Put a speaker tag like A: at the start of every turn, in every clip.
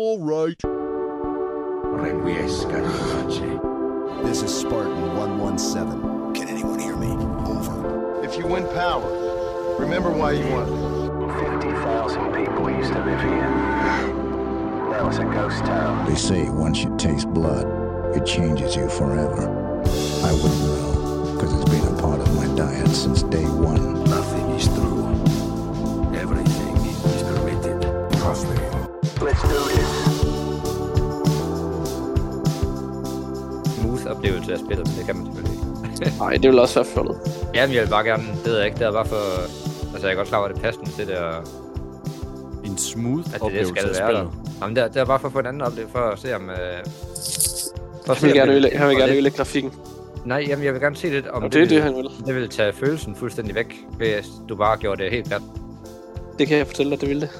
A: All right.
B: Requiescat in pace.
C: This is Spartan 117. Can anyone hear me? Over.
D: If you win power, remember why you won.
E: 50,000 people used to live here. Now it's a ghost town.
F: They say once you taste blood, it changes you forever. I wouldn't know, because it's been a part of my diet since day one.
B: Nothing is true. Everything is permitted. Trust me.
E: Let's do this.
G: Oplevelse af spillet, men det kan man selvfølgelig ikke.
H: Nej, det vil også være fjollet.
G: Jamen, jeg vil bare gerne, det ved jeg ikke, det er bare for... Altså, jeg er godt klar over, at det passer til det, og
A: En smooth
G: at det, det
A: oplevelse
G: skal
A: af
G: det være der.
A: spillet.
G: Jamen, det er, det er bare for at få en anden oplevelse, for at se om... Øh, for at
H: Han vil gerne
G: det-
H: ødelægge, han vil gerne
G: det-
H: ødelægge grafikken.
G: Nej, jamen, jeg vil gerne se lidt, om
H: Og det er det,
G: vil,
H: han vil.
G: det vil tage følelsen fuldstændig væk, hvis du bare gjorde det helt glat.
H: Det kan jeg fortælle dig, det vil det.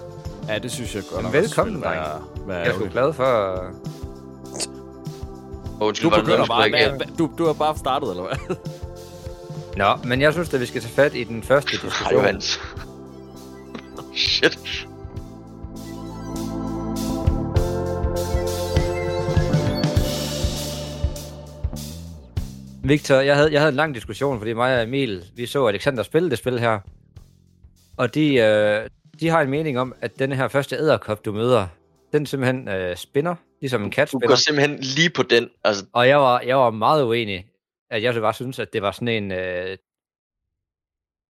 A: Ja, det synes jeg godt
G: Jamen,
A: nok
G: velkommen,
A: ville være, være
G: Jeg er sgu glad for...
I: Undskyld,
A: Du begynder bare... Hvad, du, du har bare startet, eller hvad?
G: Nå, men jeg synes, at vi skal tage fat i den første
I: Hej,
G: diskussion.
I: Johans. Shit.
G: Victor, jeg havde, jeg havde en lang diskussion, fordi mig og Emil, vi så Alexander spille det spil her. Og de, øh, de har en mening om, at den her første æderkop, du møder, den simpelthen øh, spinner, ligesom en kat
I: Du
G: spinner.
I: går simpelthen lige på den. Altså,
G: Og jeg var, jeg var meget uenig, at jeg så bare synes, at det var sådan en, øh,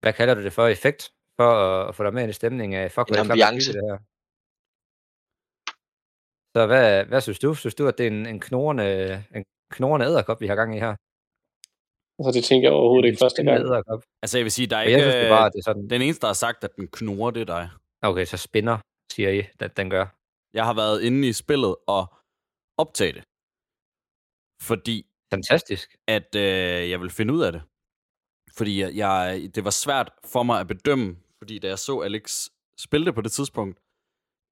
G: hvad kalder du det for, effekt, for at, at få dig med i stemningen af, fuck,
I: En ambiance.
G: det her. Så hvad, hvad synes du? Synes du, at det er en, en knorrende, en knorrende æderkop, vi har gang i her?
H: Altså, det tænker jeg overhovedet
G: En
H: ikke første gang.
G: edderkop.
A: Altså, jeg vil sige, der er ikke...
G: jeg synes det bare, det er sådan,
A: Den eneste, der har sagt, at den knurrer, det er dig.
G: okay, så spinner, siger I, at den gør.
A: Jeg har været inde i spillet og optaget det. Fordi
G: Fantastisk.
A: at øh, jeg vil finde ud af det. Fordi jeg, jeg, det var svært for mig at bedømme, fordi da jeg så Alex spille det på det tidspunkt,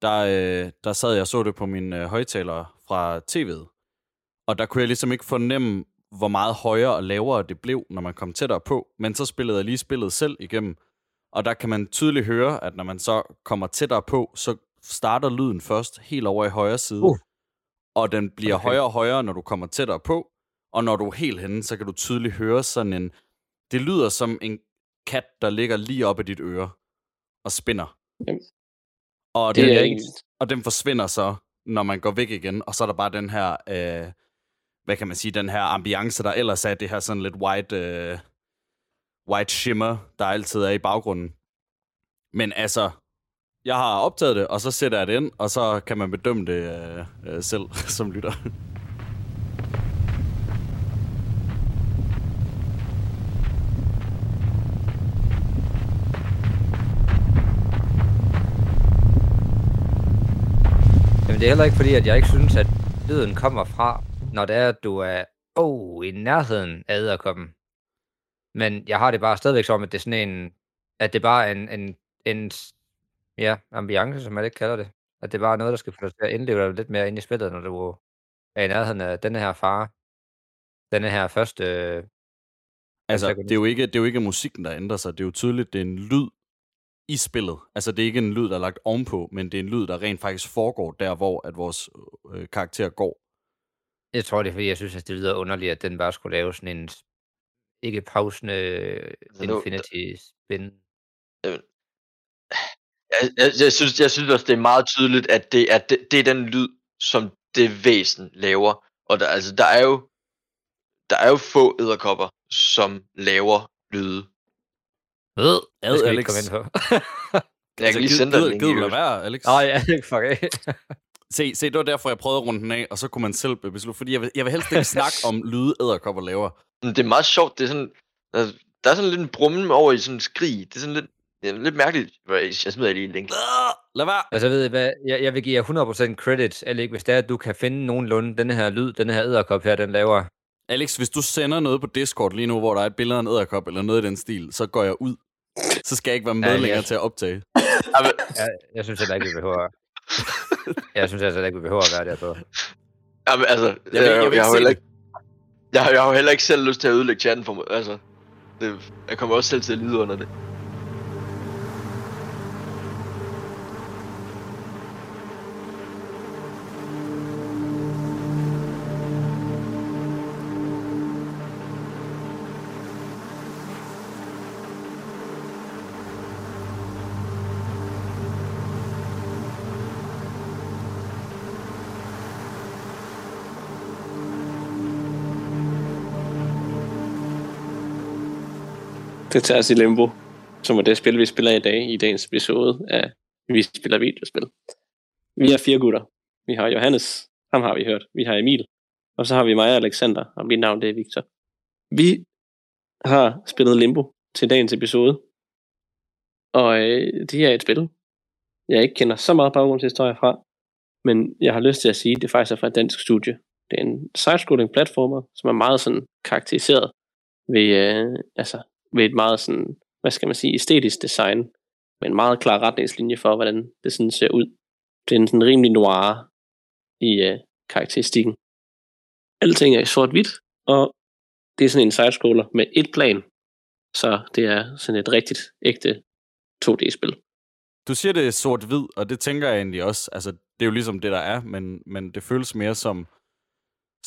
A: der, øh, der sad jeg og så det på mine øh, højtalere fra tv'et. Og der kunne jeg ligesom ikke fornemme, hvor meget højere og lavere det blev, når man kom tættere på. Men så spillede jeg lige spillet selv igennem. Og der kan man tydeligt høre, at når man så kommer tættere på, så starter lyden først helt over i højre side.
G: Uh.
A: Og den bliver
G: Okay.
A: højere og højere, når du kommer tættere på. Og når du er helt henne, så kan du tydeligt høre sådan en... Det lyder som en kat, der ligger lige op i dit øre og spinner.
H: Jamen,
A: Og,
H: Det
A: den,
H: er ikke...
A: og den forsvinder så, når man går væk igen. Og så er der bare den her... Øh, hvad kan man sige? Den her ambiance, der ellers er det her sådan lidt white... Øh, white shimmer, der altid er i baggrunden. Men altså, jeg har optaget det, og så sætter jeg det ind, og så kan man bedømme det øh, øh, selv som lytter.
G: Jamen, det er heller ikke fordi, at jeg ikke synes, at lyden kommer fra, når det er, at du er oh, i nærheden af æderkoppen. Men jeg har det bare stadigvæk som, at det er sådan en, at det bare er en, en, en ja, ambiance, som ikke kalder det. At det bare er noget, der skal få dig til at indleve dig lidt mere ind i spillet, når du er i nærheden af denne her fare. Denne her første... øh,
A: Altså, det er, jo ikke, det er jo ikke musikken, der ændrer sig. Det er jo tydeligt, det er en lyd i spillet. Altså, det er ikke en lyd, der er lagt ovenpå, men det er en lyd, der rent faktisk foregår der, hvor at vores øh, karakter går.
G: Jeg tror, det er, fordi jeg synes, at det lyder underligt, at den bare skulle lave sådan en ikke pausende
I: nu-
G: infinity spin.
I: Jeg, jeg, jeg, synes, jeg synes også, det er meget tydeligt, at det er, det, det er den lyd, som det væsen laver. Og der, altså, der er jo der er jo få æderkopper, som laver lyde.
G: Øh,
A: Ad,
G: det skal vi
A: Alex.
G: ikke komme ind på.
I: Jeg kan lige sende dig den link
A: være, Alex?
G: Åh, ja, fuck af.
A: Se, se, det var derfor, jeg prøvede at runde den af, og så kunne man selv beslutte, fordi jeg vil, jeg vil helst ikke snakke om lyde, æderkopper laver.
I: Men det er meget sjovt, det er sådan, der, der er sådan lidt en brummen over i sådan en skrig. Det er sådan lidt, det er lidt mærkeligt. Jeg smider lige en link.
A: Lad være!
G: Altså, ved I hvad? Jeg, jeg vil give jer 100% credit, Alex, hvis det er, at du kan finde nogenlunde den her lyd, den her æderkop her, den laver.
A: Alex, hvis du sender noget på Discord lige nu, hvor der er et billede af en æderkop eller noget i den stil, så går jeg ud. Så skal jeg ikke være med
G: Ja,
A: ja,
G: jeg-
A: længere til at optage.
G: Jeg, jeg synes heller ikke, vi behøver... jeg synes altså ikke, vi behøver at være der på.
I: Jamen, altså, jeg,
A: jeg vil
I: jeg,
A: ikke
I: jeg, har heller
A: det.
I: ikke, jeg, har- jeg har jo heller ikke selv lyst til at ødelægge chatten for mig. Altså, det, jeg kommer også selv til at lide under det.
H: Det tager os i Limbo, som er det spil, vi spiller i dag, i dagens episode af Vi spiller videospil. Vi er fire gutter. Vi har Johannes, ham har vi hørt. Vi har Emil, og så har vi mig og Alexander, og mit navn det er Victor. Vi har spillet Limbo til dagens episode, og øh, det er et spil, jeg ikke kender så meget baggrundshistorie fra, men jeg har lyst til at sige, at det faktisk er fra et dansk studie. Det er en side-scrolling platformer, som er meget sådan karakteriseret ved, øh, altså, ved et meget sådan, hvad skal man sige, æstetisk design, med en meget klar retningslinje for, hvordan det sådan ser ud. Det er en sådan rimelig noir i øh, karakteristikken. Alting er i sort-hvidt, og det er sådan en sidescroller med et plan, så det er sådan et rigtigt, ægte 2D-spil.
A: Du siger, det er sort-hvid, og det tænker jeg egentlig også. Altså, det er jo ligesom det, der er, men, men det føles mere som,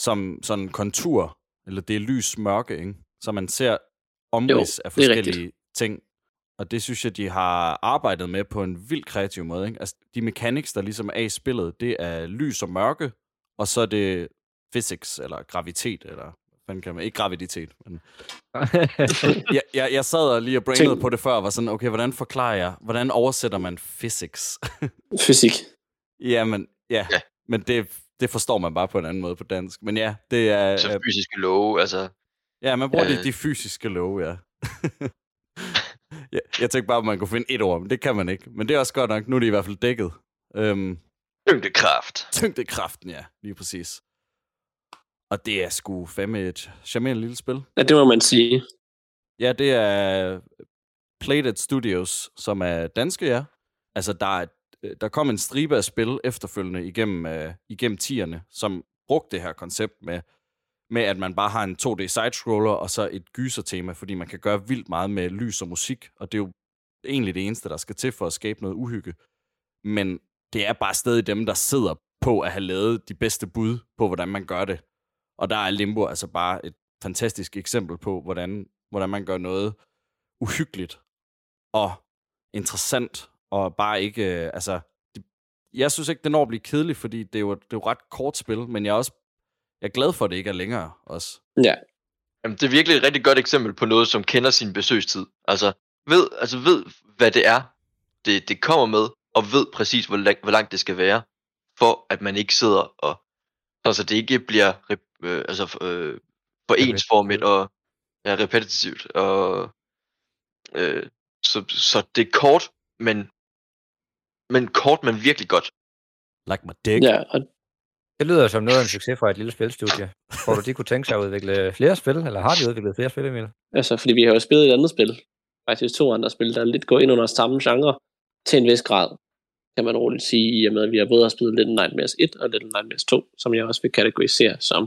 A: som sådan kontur, eller det er lys-mørke, ikke? Så man ser omrids
H: Jo,
A: af
H: det er
A: forskellige ting. Og det synes jeg, de har arbejdet med på en vild kreativ måde. Ikke? Altså, de mechanics, der ligesom er i spillet, det er lys og mørke, og så er det physics, eller gravitet, eller hvad fanden kan man? Ikke graviditet, men jeg, jeg, jeg sad og lige og brainede
H: Tænk-
A: på det før, og var sådan, okay, hvordan forklarer jeg, hvordan oversætter man physics?
H: Fysik.
A: Jamen, ja,
I: Ja.
A: ja. men det, det forstår man bare på en anden måde på dansk. Men ja, det er...
I: Så
A: øh,
I: fysiske love, altså...
A: Ja, man bruger
I: Ja.
A: de, de fysiske love, ja. ja. Jeg tænkte bare, at man kunne finde et ord, men det kan man ikke. Men det er også godt nok, nu er det i hvert fald dækket. Øhm,
I: Tyngdekraft.
A: tyngdekraften, ja, lige præcis. Og det er sgu fandme et charmerende lille spil.
H: Ja, det må man sige.
A: Ja, det er Playdead Studios, som er danske, ja. Altså, der, er, der kom en stribe af spil efterfølgende igennem, uh, igennem tierne, som brugte det her koncept med, med, at man bare har en 2D side-scroller og så et gyser-tema, fordi man kan gøre vildt meget med lys og musik, og det er jo egentlig det eneste, der skal til for at skabe noget uhygge. Men det er bare stadig dem, der sidder på at have lavet de bedste bud på, hvordan man gør det. Og der er Limbo altså bare et fantastisk eksempel på, hvordan, hvordan man gør noget uhyggeligt og interessant, og bare ikke, øh, altså, det, jeg synes ikke, det når at blive kedeligt, fordi det er jo, det er jo ret kort spil, men jeg er også jeg er glad for, at det ikke er længere også.
H: Ja,
I: Jamen, det er virkelig et rigtig godt eksempel på noget, som kender sin besøgstid. Altså, ved, altså ved hvad det er, det, det kommer med, og ved præcis, hvor, lang, hvor langt det skal være, for at man ikke sidder og... Så det ikke bliver øh, altså, øh, for ensformigt og ja, repetitivt. Og, øh, så, så det er kort, men, men kort, men virkelig godt.
A: Like my dick.
H: ja og
G: Det lyder som noget af en succes fra et lille spilstudie. Tror du, de kunne tænke sig at udvikle flere spil, eller har de udviklet flere spil, Emil?
H: Altså, fordi vi har jo spillet et andet spil. Faktisk to andre spil, der lidt går ind under samme genre til en vis grad, kan man roligt sige, i og med, at vi har både har spillet Little Nightmares 1 og Little Nightmares 2, som jeg også vil kategorisere som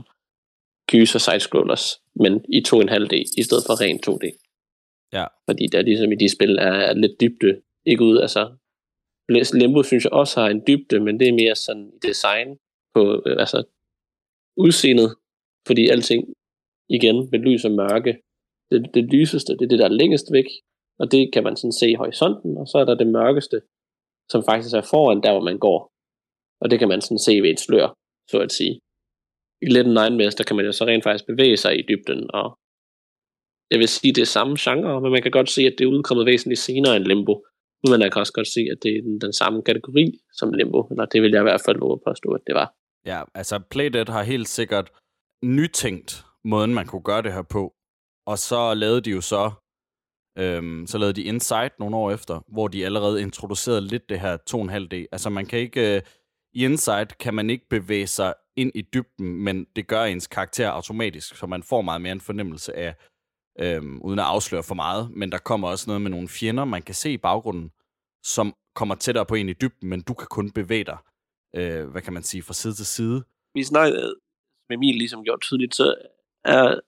H: gyser sidescrollers, men i 2,5D i stedet for ren 2D.
A: Ja.
H: Fordi der ligesom i de spil er, er lidt dybde, ikke ud, altså Limbo synes jeg også har en dybde, men det er mere sådan i design på, øh, altså udseendet, fordi alting igen med lys og mørke, det, det lyseste, det er det, der er længst væk, og det kan man sådan se i horisonten, og så er der det mørkeste, som faktisk er foran der, hvor man går. Og det kan man sådan se ved et slør, så at sige. I Little Nightmares, der kan man jo så rent faktisk bevæge sig i dybden, og jeg vil sige, det er samme genre, men man kan godt se, at det er udkommet væsentligt senere end Limbo. Men man kan også godt se, at det er den, den samme kategori som Limbo, eller det vil jeg i hvert fald lov at påstå, at det var.
A: Ja, altså Playdead har helt sikkert nytænkt måden, man kunne gøre det her på. Og så lavede de jo så, øhm, så lavede de Inside nogle år efter, hvor de allerede introducerede lidt det her 2,5D. Altså man kan ikke, øh, i Inside kan man ikke bevæge sig ind i dybden, men det gør ens karakter automatisk, så man får meget mere en fornemmelse af, øhm, uden at afsløre for meget, men der kommer også noget med nogle fjender, man kan se i baggrunden, som kommer tættere på en i dybden, men du kan kun bevæge dig, øh, hvad kan man sige, fra side til side.
H: vi snakkede med Emil ligesom gjort tydeligt, så er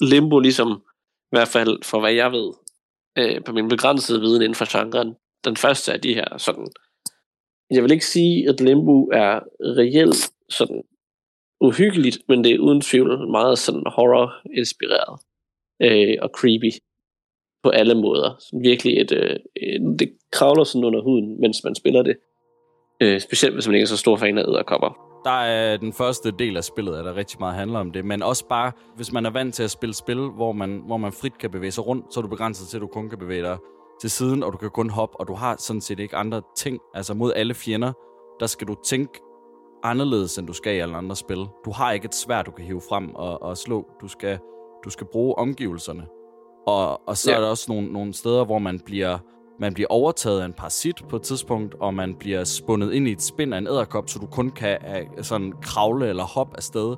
H: Limbo ligesom, i hvert fald for hvad jeg ved, øh, på min begrænsede viden inden for genren, den første af de her sådan, jeg vil ikke sige, at Limbo er reelt sådan uhyggeligt, men det er uden tvivl meget sådan horror-inspireret øh, og creepy på alle måder. Sådan virkelig et, øh, det kravler sådan under huden, mens man spiller det. Øh, specielt hvis man ikke er så stor fan af æderkopper.
A: der er den første del af spillet, at der rigtig meget handler om det. Men også bare, hvis man er vant til at spille spil, hvor man, hvor man frit kan bevæge sig rundt, så er du begrænset til, at du kun kan bevæge dig til siden, og du kan kun hoppe, og du har sådan set ikke andre ting. Altså mod alle fjender, der skal du tænke anderledes, end du skal i alle andre spil. Du har ikke et svært, du kan hive frem og, og slå. Du skal, du skal bruge omgivelserne. Og, og så ja. er der også nogle, nogle steder, hvor man bliver, man bliver overtaget af en parasit på et tidspunkt, og man bliver spundet ind i et spind af en æderkop, så du kun kan uh, sådan kravle eller hoppe afsted.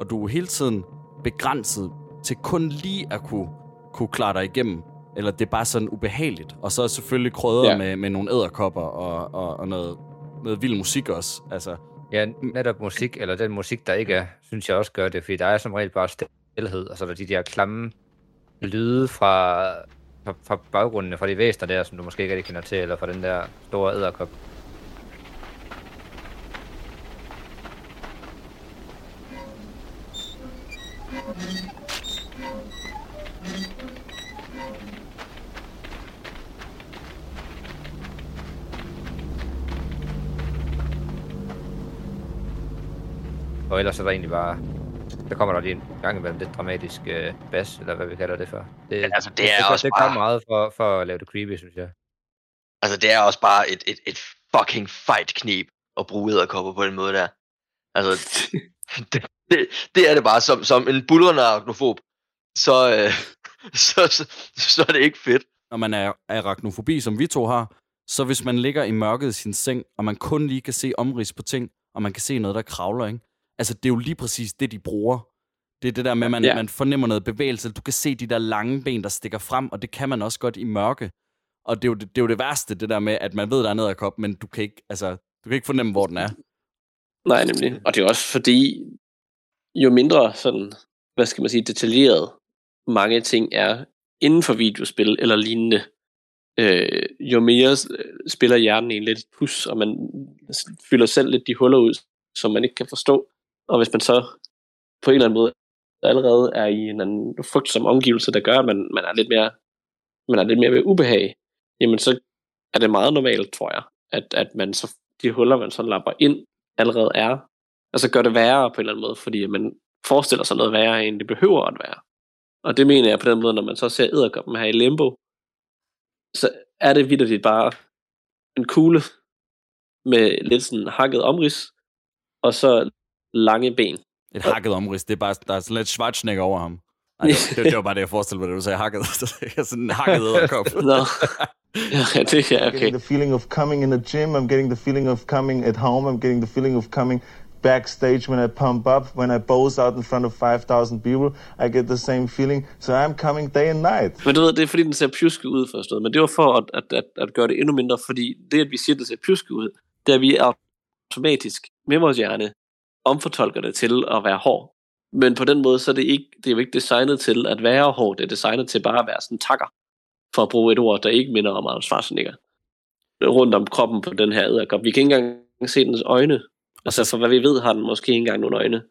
A: Og du er hele tiden begrænset til kun lige at kunne, kunne klare dig igennem. Eller det er bare sådan ubehageligt. Og så er selvfølgelig krydret ja. med, med nogle æderkopper og, og, og noget, noget vild musik også. Altså,
G: Ja, netop musik, eller den musik, der ikke er, synes jeg også gør det, fordi der er som regel bare stillhed, og så er der de der klamme lyde fra, fra, fra baggrundene, fra de væster der, som du måske ikke rigtig kender til, eller fra den der store æderkop. Og ellers er der egentlig bare... Så kommer der lige en gang imellem lidt dramatisk øh, bas, eller hvad vi kalder det for. Det,
I: Ja, altså, det er
G: det,
I: også
G: det
I: bare-
G: kommer meget for, for at lave det creepy, synes jeg.
I: Altså, det er også bare et, et, et fucking fight-knep at bruge æderkopper på den måde der. Altså, det, det, det er det bare. Som, som en bulrende arachnofob, så, øh, så, så, så er det ikke fedt.
A: når man er arachnofobi, som vi to har, så hvis man ligger i mørket i sin seng, og man kun lige kan se omrids på ting, og man kan se noget, der kravler, ikke? Altså, det er jo lige præcis det, de bruger. Det er det der med, at man,
H: Ja.
A: man fornemmer noget bevægelse. Du kan se de der lange ben, der stikker frem, og det kan man også godt i mørke. Og det er jo det, det, er jo det værste, det der med, at man ved, der er ned kop, men du kan ikke, altså, du kan ikke fornemme, hvor den er.
H: Nej, nemlig. Og det er også fordi, jo mindre sådan, hvad skal man sige, detaljeret mange ting er inden for videospil eller lignende, øh, jo mere øh, spiller hjernen en lidt pus, og man fylder selv lidt de huller ud, som man ikke kan forstå. Og hvis man så på en eller anden måde allerede er i en anden frygtsom omgivelse, der gør, at man, man er lidt mere man er lidt mere ved ubehag, jamen så er det meget normalt, tror jeg, at, at man så, de huller, man så lapper ind, allerede er, altså gør det værre på en eller anden måde, fordi man forestiller sig noget værre, end det behøver at være. Og det mener jeg på den måde, når man så ser æderkoppen her i Limbo, så er det vidderligt bare en kugle med lidt sådan hakket omrids, og så lange ben.
A: Et hakket omrids, det er bare, der er sådan lidt Schwarzenegger over ham. Ej, det, det, det, var bare det, jeg forestillede mig, da du sagde hakket. sådan en hakket æderkop.
H: Nå. Ja, det er okay.
J: getting the feeling of coming in the gym. I'm getting the feeling of coming at home. I'm getting the feeling of coming backstage when I pump up, when I pose out in front of 5,000 people. I get the same feeling. So I'm coming day and night.
H: Men du ved, det er fordi, den ser pjusket ud forstået. Men det var for at, at, at, at gøre det endnu mindre, fordi det, at vi siger, at det ser pjusket ud, det er, at vi automatisk med vores hjerne omfortolker det til at være hård. Men på den måde, så er det, ikke, det er jo ikke designet til at være hård. Det er designet til bare at være sådan takker, for at bruge et ord, der ikke minder om Arnold Schwarzenegger. Rundt om kroppen på den her æderkop. Vi kan ikke engang se dens øjne. Altså for hvad vi ved, har den måske ikke engang nogle øjne.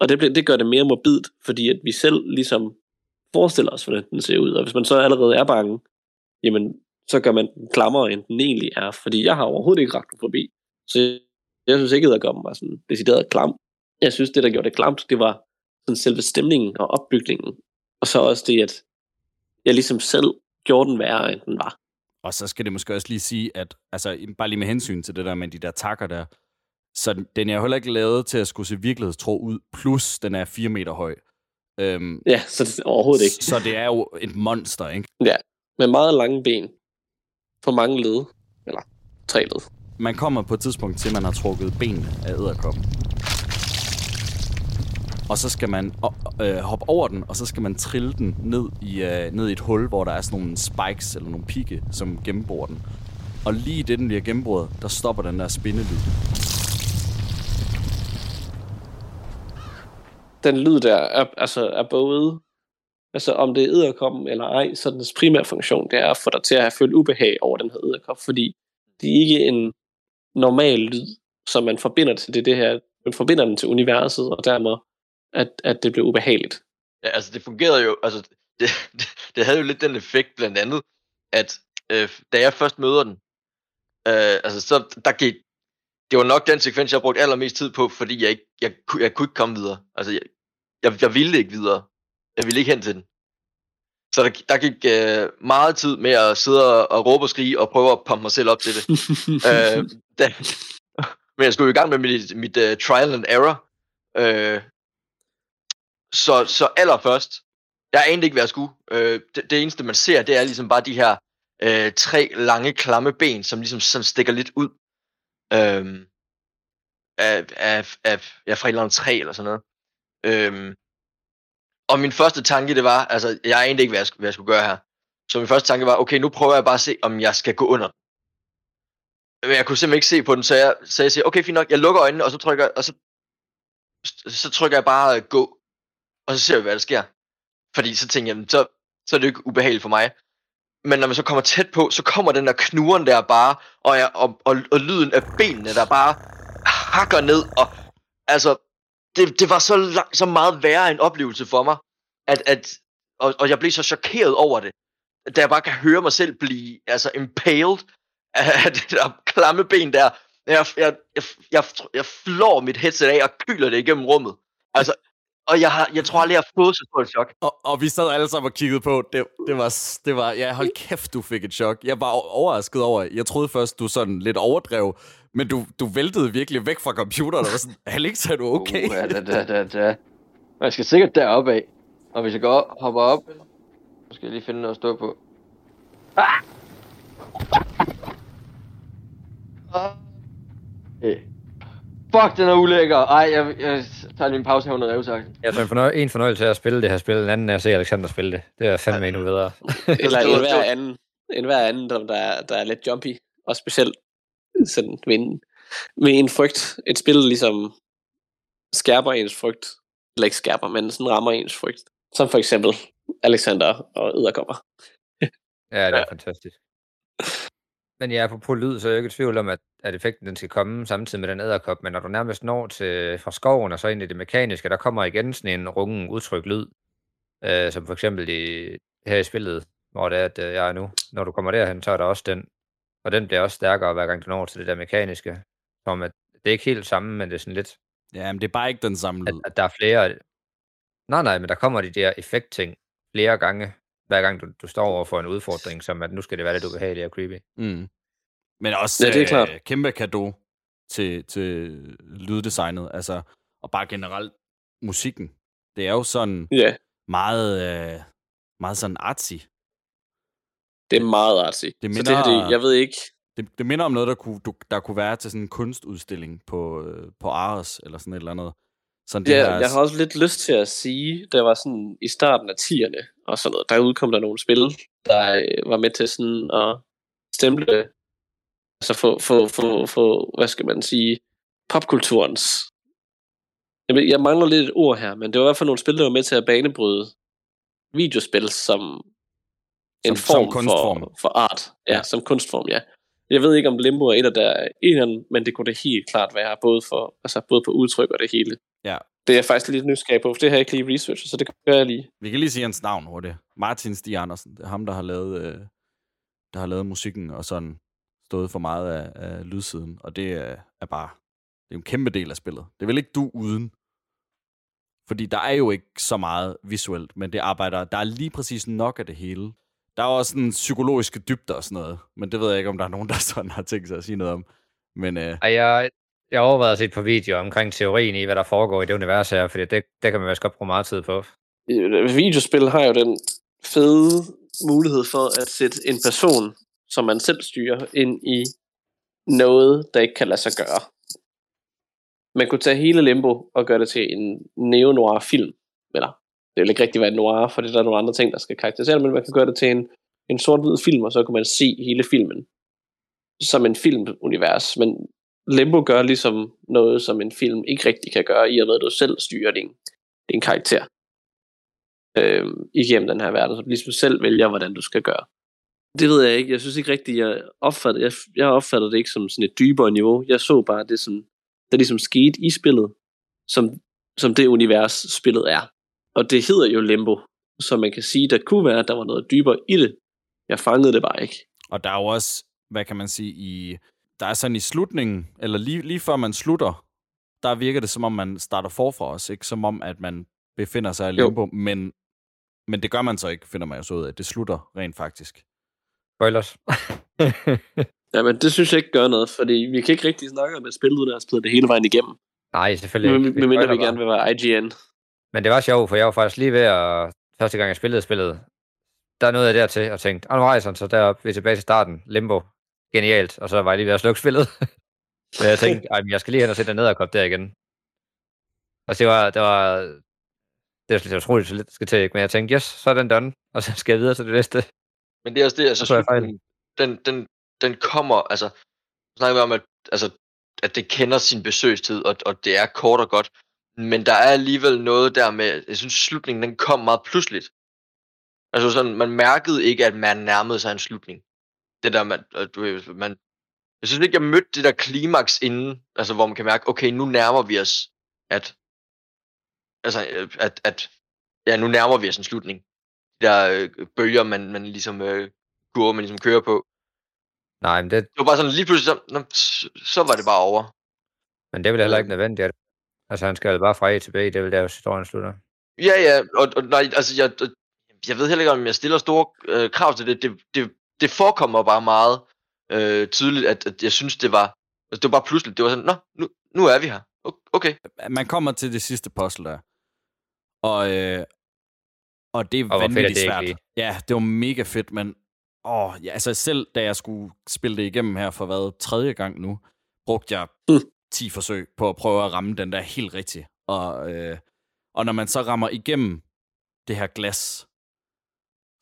H: Og det, det gør det mere morbidt, fordi at vi selv ligesom forestiller os, hvordan den ser ud. Og hvis man så allerede er bange, jamen, så gør man den klammere, end den egentlig er. Fordi jeg har overhovedet ikke forbi. Så jeg synes ikke, at var sådan decideret klam. Jeg synes, det, der gjorde det klamt, det var sådan selve stemningen og opbygningen. Og så også det, at jeg ligesom selv gjorde den værre, end den var.
A: Og så skal det måske også lige sige, at altså, bare lige med hensyn til det der med de der takker der, så den- er heller ikke lavet til at skulle se virkelighedstro ud, plus den er 4 meter høj. Øhm,
H: Ja, så det, overhovedet ikke.
A: Så det er jo et monster, ikke?
H: Ja, med meget lange ben. For mange led. Eller tre led.
A: Man kommer på et tidspunkt til, at man har trukket benene af æderkoppen. Og så skal man øh, hoppe over den, og så skal man trille den ned i, øh, ned i et hul, hvor der er sådan nogle spikes eller nogle pigge, som gennembor den. Og lige i det, den bliver gennembrudt, der stopper den der spindelyd.
H: Den lyd der er, altså, er både... Altså om det er æderkoppen eller ej, så dens primære funktion, det er at få dig til at have følt ubehag over den her æderkop, fordi det er ikke en normal lyd, som man forbinder til det, det her. Man forbinder den til universet, og dermed, at, at det blev ubehageligt.
I: Ja, altså det fungerede jo, altså det, det, det havde jo lidt den effekt blandt andet, at øh, da jeg først møder den, øh, altså så der gik, det var nok den sekvens, jeg brugte allermest tid på, fordi jeg, ikke, jeg, jeg, jeg kunne ikke komme videre. Altså, jeg, jeg, jeg ville ikke videre. Jeg ville ikke hen til den. Så der, der gik øh, meget tid med at sidde og, og råbe og skrige og prøve at pumpe mig selv op til det. øh, da, men jeg skulle jo i gang med mit, mit uh, trial and error. Øh, så, så allerførst, jeg anede ikke, hvad jeg skulle. Øh, det, det eneste, man ser, det er ligesom bare de her øh, tre lange, klamme ben, som ligesom som stikker lidt ud. Øh, af, af, af, ja, fra et eller andet træ eller sådan noget. Øh, og min første tanke, det var, altså, jeg anede ikke, hvad jeg, hvad jeg skulle gøre her. Så min første tanke var, okay, nu prøver jeg bare at se, om jeg skal gå under den. Men jeg kunne simpelthen ikke se på den, så jeg, så jeg siger, okay, fint nok, jeg lukker øjnene, og så trykker, og så, så trykker jeg bare øh, gå, og så ser vi, hvad der sker. Fordi så tænker jeg, så, så er det jo ikke ubehageligt for mig. Men når man så kommer tæt på, så kommer den der knuren der bare, og, jeg, og, og, og lyden af benene, der bare hakker ned, og altså, det, det var så, lang, så meget værre en oplevelse for mig, at, at, og, og jeg blev så chokeret over det, da jeg bare kan høre mig selv blive altså impaled af det der klamme ben der. Jeg, jeg, jeg, jeg, jeg flår mit headset af og kyler det igennem rummet. Altså, og jeg, har, jeg tror aldrig, jeg har fået så stort et chok.
A: Og, og vi sad alle sammen og kiggede på. Det, det, var, det var, ja, hold kæft, du fik et chok. Jeg var overrasket over, jeg troede først, du sådan lidt overdrev, men du, du væltede virkelig væk fra computeren, og var sådan, Alex, er du okay?
I: Uh, da, da, da, da. Og jeg skal sikkert deroppe af. Og hvis jeg går op, hopper op, så skal jeg lige finde noget at stå på. Ah! Okay. Fuck, den er ulækker. Ej, jeg, jeg tager lige en pause her under revsaksen.
G: Jeg tror, en, fornøj- en fornøjelse er at spille det her spil, en anden er at se Alexander spille det. Det er fandme endnu bedre.
H: Eller en hver anden, en hver anden der, der, er, der er lidt jumpy. Og specielt sådan med en, med en frygt. Et spil ligesom skærper ens frygt. Eller ikke skærper, men sådan rammer ens frygt. Som for eksempel Alexander og Edderkopper.
G: Ja, det er ja. fantastisk. Men ja, på lyd, så er jeg ikke i tvivl om, at, at effekten den skal komme samtidig med den æderkop, men når du nærmest når til fra skoven og så ind i det mekaniske, der kommer igen sådan en rungen udtryk lyd, øh, som for eksempel i, her i spillet, hvor det er, at øh, jeg er nu. Når du kommer derhen, så er der også den, og den bliver også stærkere, hver gang du når til det der mekaniske. Som at, det er ikke helt samme, men det er sådan lidt,
A: Ja, men det er bare ikke den samme
G: at,
A: lyd.
G: at der er flere... Nej, nej, men der kommer de der effektting flere gange, hver gang du, du står over for en udfordring, som at nu skal det være lidt ubehageligt og creepy.
A: Mm. Men også
H: Ja, det er klart.
A: Øh, kæmpe kado til, til lyddesignet. Altså, og bare generelt musikken. Det er jo sådan
H: Ja,
A: meget, øh, meget sådan artsy.
H: Det er meget artsy.
A: Det
H: Så
A: minder-
H: det, her, det, jeg ved ikke,
A: Det, det minder om noget, der kunne, du, der kunne være til sådan en kunstudstilling på, øh, på Ares, eller sådan et eller andet. Sådan det
H: Ja,
A: her,
H: jeg har også lidt lyst til at sige, der var sådan i starten af 10'erne og sådan noget, der udkom der nogle spil, der øh, var med til sådan at stemple, altså få, få, få, få hvad skal man sige, popkulturens. Jeg, ved, jeg mangler lidt et ord her, men det var i hvert fald nogle spil, der var med til at banebryde videospil som en
A: Som- som
H: form
A: kunstform.
H: For, for art. Ja,
A: Ja.
H: som kunstform, ja. Jeg ved ikke, om Limbo er et af der en, men det kunne det helt klart være, både, for, altså både på udtryk og det hele.
A: Ja.
H: Det er jeg faktisk lidt nysgerrig på, for det har jeg ikke lige researchet, så det gør jeg lige.
A: Vi kan lige sige hans navn hurtigt. Martin Stig Andersen. Det er ham, der har lavet, øh, der har lavet musikken og sådan stået for meget af, af lydsiden. Og det er, er bare det er en kæmpe del af spillet. Det vel ikke du uden. Fordi der er jo ikke så meget visuelt, men det arbejder, der er lige præcis nok af det hele. Der er også sådan psykologiske dybder og sådan noget, men det ved jeg ikke, om der er nogen, der sådan har tænkt sig at sige noget om. Men øh,
G: jeg, jeg overvejede at se et par videoer omkring teorien i, hvad der foregår i det univers her, fordi det, det kan man vist godt bruge meget tid på.
H: Øh, Videospil har jo den fede mulighed for at sætte en person, som man selv styrer, ind i noget, der ikke kan lade sig gøre. Man kunne tage hele Limbo og gøre det til en neo-noir film. Eller, det vil ikke rigtig være noir, for det er der nogle andre ting, der skal karakterisere men man kan gøre det til en, en sort-hvid film, og så kan man se hele filmen som en filmunivers. Men Limbo gør ligesom noget, som en film ikke rigtig kan gøre, i og med at du selv styrer din, din karakter øh, igennem den her verden, så du ligesom selv vælger, hvordan du skal gøre. Det ved jeg ikke. Jeg synes ikke rigtigt, jeg opfatter, jeg, jeg opfatter det ikke som sådan et dybere niveau. Jeg så bare det, som der ligesom skete i spillet, som, som det univers, spillet er. Og det hedder jo Limbo, så man kan sige, der kunne være, at der var noget dybere i det. Jeg fangede det bare ikke.
A: Og der er jo også, hvad kan man sige, i der er sådan i slutningen, eller lige, lige før man slutter, der virker det som om, man starter forfra os, ikke? Som om, at man befinder sig i
H: Jo.
A: limbo, men, men det gør man så ikke, finder man jo så ud af. Det slutter rent faktisk.
G: Spoilers.
H: Ja, men det synes jeg ikke gør noget, fordi vi kan ikke rigtig snakke om et spil, uden at have spillet det hele vejen igennem.
G: Nej, selvfølgelig ikke.
H: med mindre vi gerne vil være IGN.
G: Men det var sjovt, for jeg var faktisk lige ved at... Første gang jeg spillede spillet, der nåede jeg dertil og tænkte, "Åh, nu rejser så derop, vi er tilbage til starten, limbo, genialt, og så var jeg lige ved at slukke spillet. Men jeg tænkte, Ej, men jeg skal lige hen og sætte den ned og komme der igen. Og det var, det var, det det var utroligt så lidt, skal til, ikke? men jeg tænkte, yes, så er den done, og så skal jeg videre til det næste.
I: Men det er også det, altså slutningen, den, den, den kommer, altså, snakker vi om, at, altså, at det kender sin besøgstid, og, og det er kort og godt, men der er alligevel noget der med, jeg synes slutningen, den kom meget pludseligt. Altså sådan, man mærkede ikke, at man nærmede sig en slutning. Det der, man, øh, du, man jeg synes ikke, jeg mødte det der klimaks inden, altså hvor man kan mærke, okay, nu nærmer vi os, at, altså, øh, at, at, ja, nu nærmer vi os en slutning. De der øh, bølger, man, man ligesom, øh, kurve, man ligesom kører på.
G: Nej, men det,
I: Det var bare sådan, lige pludselig, så, så, så var det bare over.
G: men det er vel heller ikke nødvendigt. at- Altså, han skal jo bare fra A til B, det vel der, historien slutter.
I: Ja, ja, og, og nej, altså, jeg, jeg ved heller ikke, om jeg stiller store øh, krav til det. Det, det. det forekommer bare meget øh, tydeligt, at, at jeg synes, det var, altså, det var bare pludseligt. Det var sådan, nå, nu, nu er vi her. Okay.
A: Man kommer til det sidste puzzle der, og, øh, og det er
G: Og fedt
A: vanvittigt
G: det ikke
A: svært.
G: lige?
A: Ja, det var mega fedt, men åh, ja, altså selv da jeg skulle spille det igennem her for hvad, tredje gang nu, brugte jeg
H: Mm.
A: 10 forsøg på at prøve at ramme den der helt rigtigt. Og, øh, og når man så rammer igennem det her glas,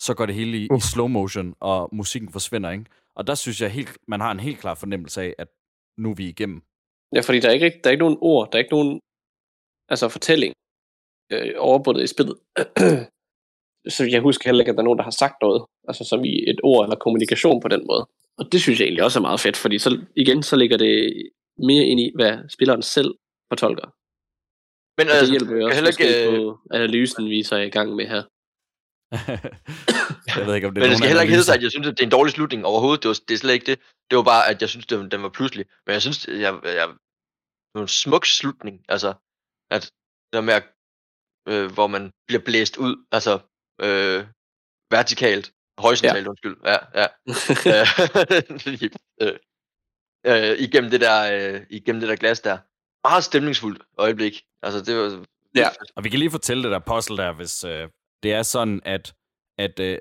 A: så går det hele i, i slow motion, og musikken forsvinder, ikke? Og der synes jeg, helt, man har en helt klar fornemmelse af, at nu er vi igennem.
H: Ja, fordi der er ikke, der er ikke nogen ord, der er ikke nogen altså fortælling øh, overbundet i spillet. så jeg husker heller ikke, at der er nogen, der har sagt noget, altså som i et ord eller kommunikation på den måde. Og det synes jeg egentlig også er meget fedt, fordi så igen, så ligger det mere ind i, hvad spilleren selv fortolker.
I: Men
H: Og det
I: altså,
H: hjælper jo
I: jeg
H: også
I: heller ikke, øh,
H: på analysen, vi så er i gang med her.
A: jeg ved ikke, om det
I: men
A: er
I: det skal heller ikke hedde sig, at jeg synes, at det er en dårlig slutning overhovedet. Det, var, det er slet ikke det. Det var bare, at jeg synes, den, den var pludselig. Men jeg synes, jeg, jeg, det var en smuk slutning. Altså, at der med, at, øh, hvor man bliver blæst ud, altså øh, vertikalt, horisontalt, ja. undskyld. Ja, ja. øh, øh, igennem, det der, øh, igennem det der glas der. Meget stemningsfuldt øjeblik. Altså, det var...
H: Ja.
A: Og vi kan lige fortælle det der puzzle der, hvis øh, det er sådan, at, at øh,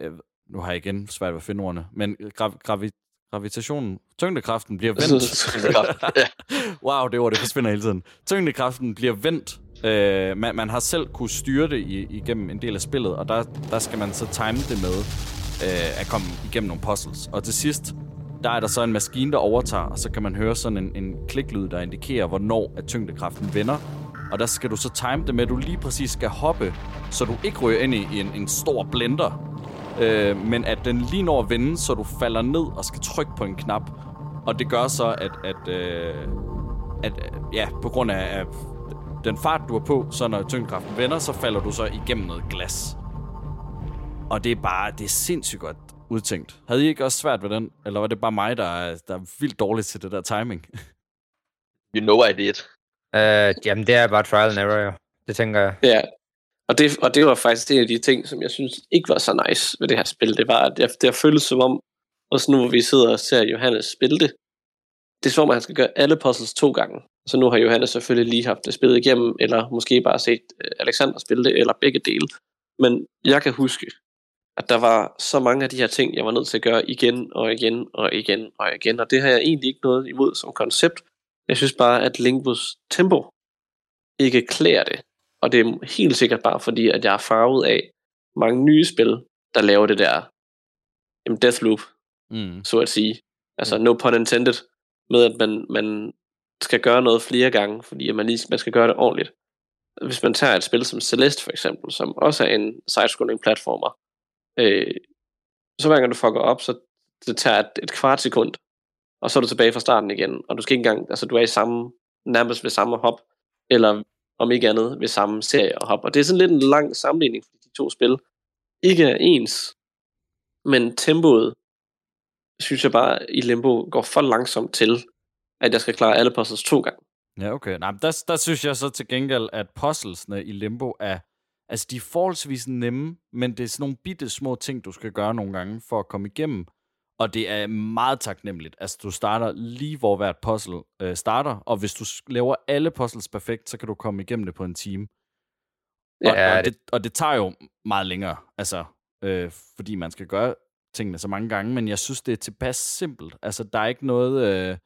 A: nu har jeg igen svært ved at finde ordene, men grav, gravi, gravitationen, tyngdekraften bliver vendt. wow, det ord, det forsvinder hele tiden. Tyngdekraften bliver vendt. Øh, man, man har selv kunne styre det i, igennem en del af spillet, og der, der skal man så time det med øh, at komme igennem nogle puzzles. Og til sidst, der er der så en maskine, der overtager, og så kan man høre sådan en, en kliklyd, der indikerer, hvornår at tyngdekraften vender. Og der skal du så time det med, at du lige præcis skal hoppe, så du ikke ryger ind i en, en stor blender, øh, men at den lige når at vende, så du falder ned og skal trykke på en knap. Og det gør så, at, at, øh, at øh, ja, på grund af, af den fart, du er på, så når tyngdekraften vender, så falder du så igennem noget glas. Og det er bare, det er sindssygt godt udtænkt. Havde I ikke også svært ved den? Eller var det bare mig, der er, der er vildt dårligt til det der timing?
I: You know I did.
G: Uh, jamen, det er bare trial and error, jo. Det tænker jeg.
H: Ja, og det, og det var faktisk en af de ting, som jeg synes ikke var så nice ved det her spil. Det var, at det, det har føltes som om, også nu hvor vi sidder og ser Johannes spille det, det er som om, at han skal gøre alle puzzles to gange. Så nu har Johannes selvfølgelig lige haft det spillet igennem, eller måske bare set øh, Alexander spille det, eller begge dele. Men jeg kan huske, at der var så mange af de her ting, jeg var nødt til at gøre igen og igen og igen og igen. Og det har jeg egentlig ikke noget imod som koncept. Jeg synes bare, at Linkbus tempo ikke klæder det. Og det er helt sikkert bare fordi, at jeg er farvet af mange nye spil, der laver det der jamen Deathloop,
A: Mm.
H: så at sige. Altså no pun intended, med at man, man skal gøre noget flere gange, fordi man, lige, man skal gøre det ordentligt. Hvis man tager et spil som Celeste for eksempel, som også er en side-scrolling platformer, øh, så hver gang du fucker op, så det tager et, et kvart sekund, og så er du tilbage fra starten igen, og du skal ikke engang, altså du er i samme, nærmest ved samme hop, eller om ikke andet ved samme serie og hop. Og det er sådan lidt en lang sammenligning, fordi de to spil ikke er ens, men tempoet synes jeg bare i Limbo går for langsomt til, at jeg skal klare alle puzzles to gange.
A: Ja, okay. Nej, men der, der synes jeg så til gengæld, at puzzlesne i Limbo er... Altså, de er forholdsvis nemme, men det er sådan nogle bitte små ting, du skal gøre nogle gange for at komme igennem. Og det er meget taknemmeligt. Altså, du starter lige, hvor hvert puzzle øh, starter, og hvis du laver alle puzzles perfekt, så kan du komme igennem det på en time. Og,
G: Ja,
A: og, det, og det tager jo meget længere, altså, øh, fordi man skal gøre tingene så mange gange, men jeg synes, det er tilpas simpelt. Altså, der er ikke noget... Øh,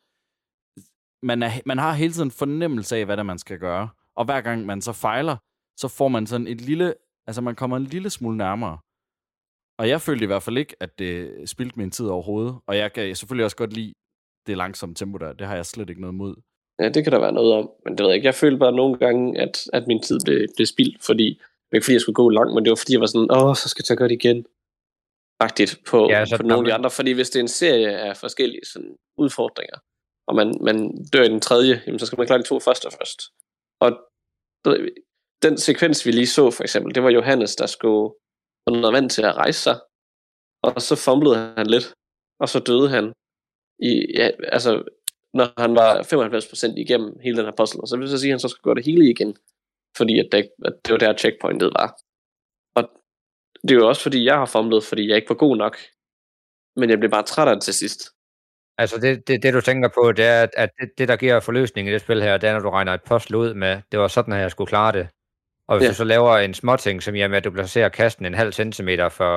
A: man, er, man har hele tiden en fornemmelse af, hvad det er, man skal gøre. Og hver gang man så fejler, så får man sådan et lille... Altså, man kommer en lille smule nærmere. Og jeg følte i hvert fald ikke, at det spildte min tid overhovedet. Og jeg kan selvfølgelig også godt lide det langsomme tempo der. Det har jeg slet ikke noget mod.
H: Ja, det kan der være noget om, men det ved jeg ikke. Jeg følte bare nogle gange, at, at min tid blev, blev spildt, fordi, det var ikke fordi, jeg skulle gå langt, men det var fordi, jeg var sådan, åh, så skal jeg gøre det igen. Agtigt på,
G: Ja, så
H: på nogle af de andre, fordi hvis det er en serie af forskellige sådan, udfordringer, og man, man dør i den tredje, jamen, så skal man klare de to første først. Og den sekvens, vi lige så for eksempel, det var Johannes, der skulle få noget vand til at rejse sig, og så fumblede han lidt, og så døde han. I, ja, altså, når han var 95% igennem hele den her puzzle, så vil jeg så sige, at han så skal gøre det hele igen, fordi at det, at det var der checkpointet var. Og det er jo også fordi, jeg har fumlet, fordi jeg ikke var god nok, men jeg blev bare træt af det til sidst.
G: Altså det, det, det du tænker på, det er, at- det, det, der giver forløsning i det spil her, det er, når du regner et puzzle ud med, det var sådan, at jeg skulle klare det. Og hvis
H: Ja.
G: du så laver en småting, som jamen, at du placerer kasten en halv centimeter for,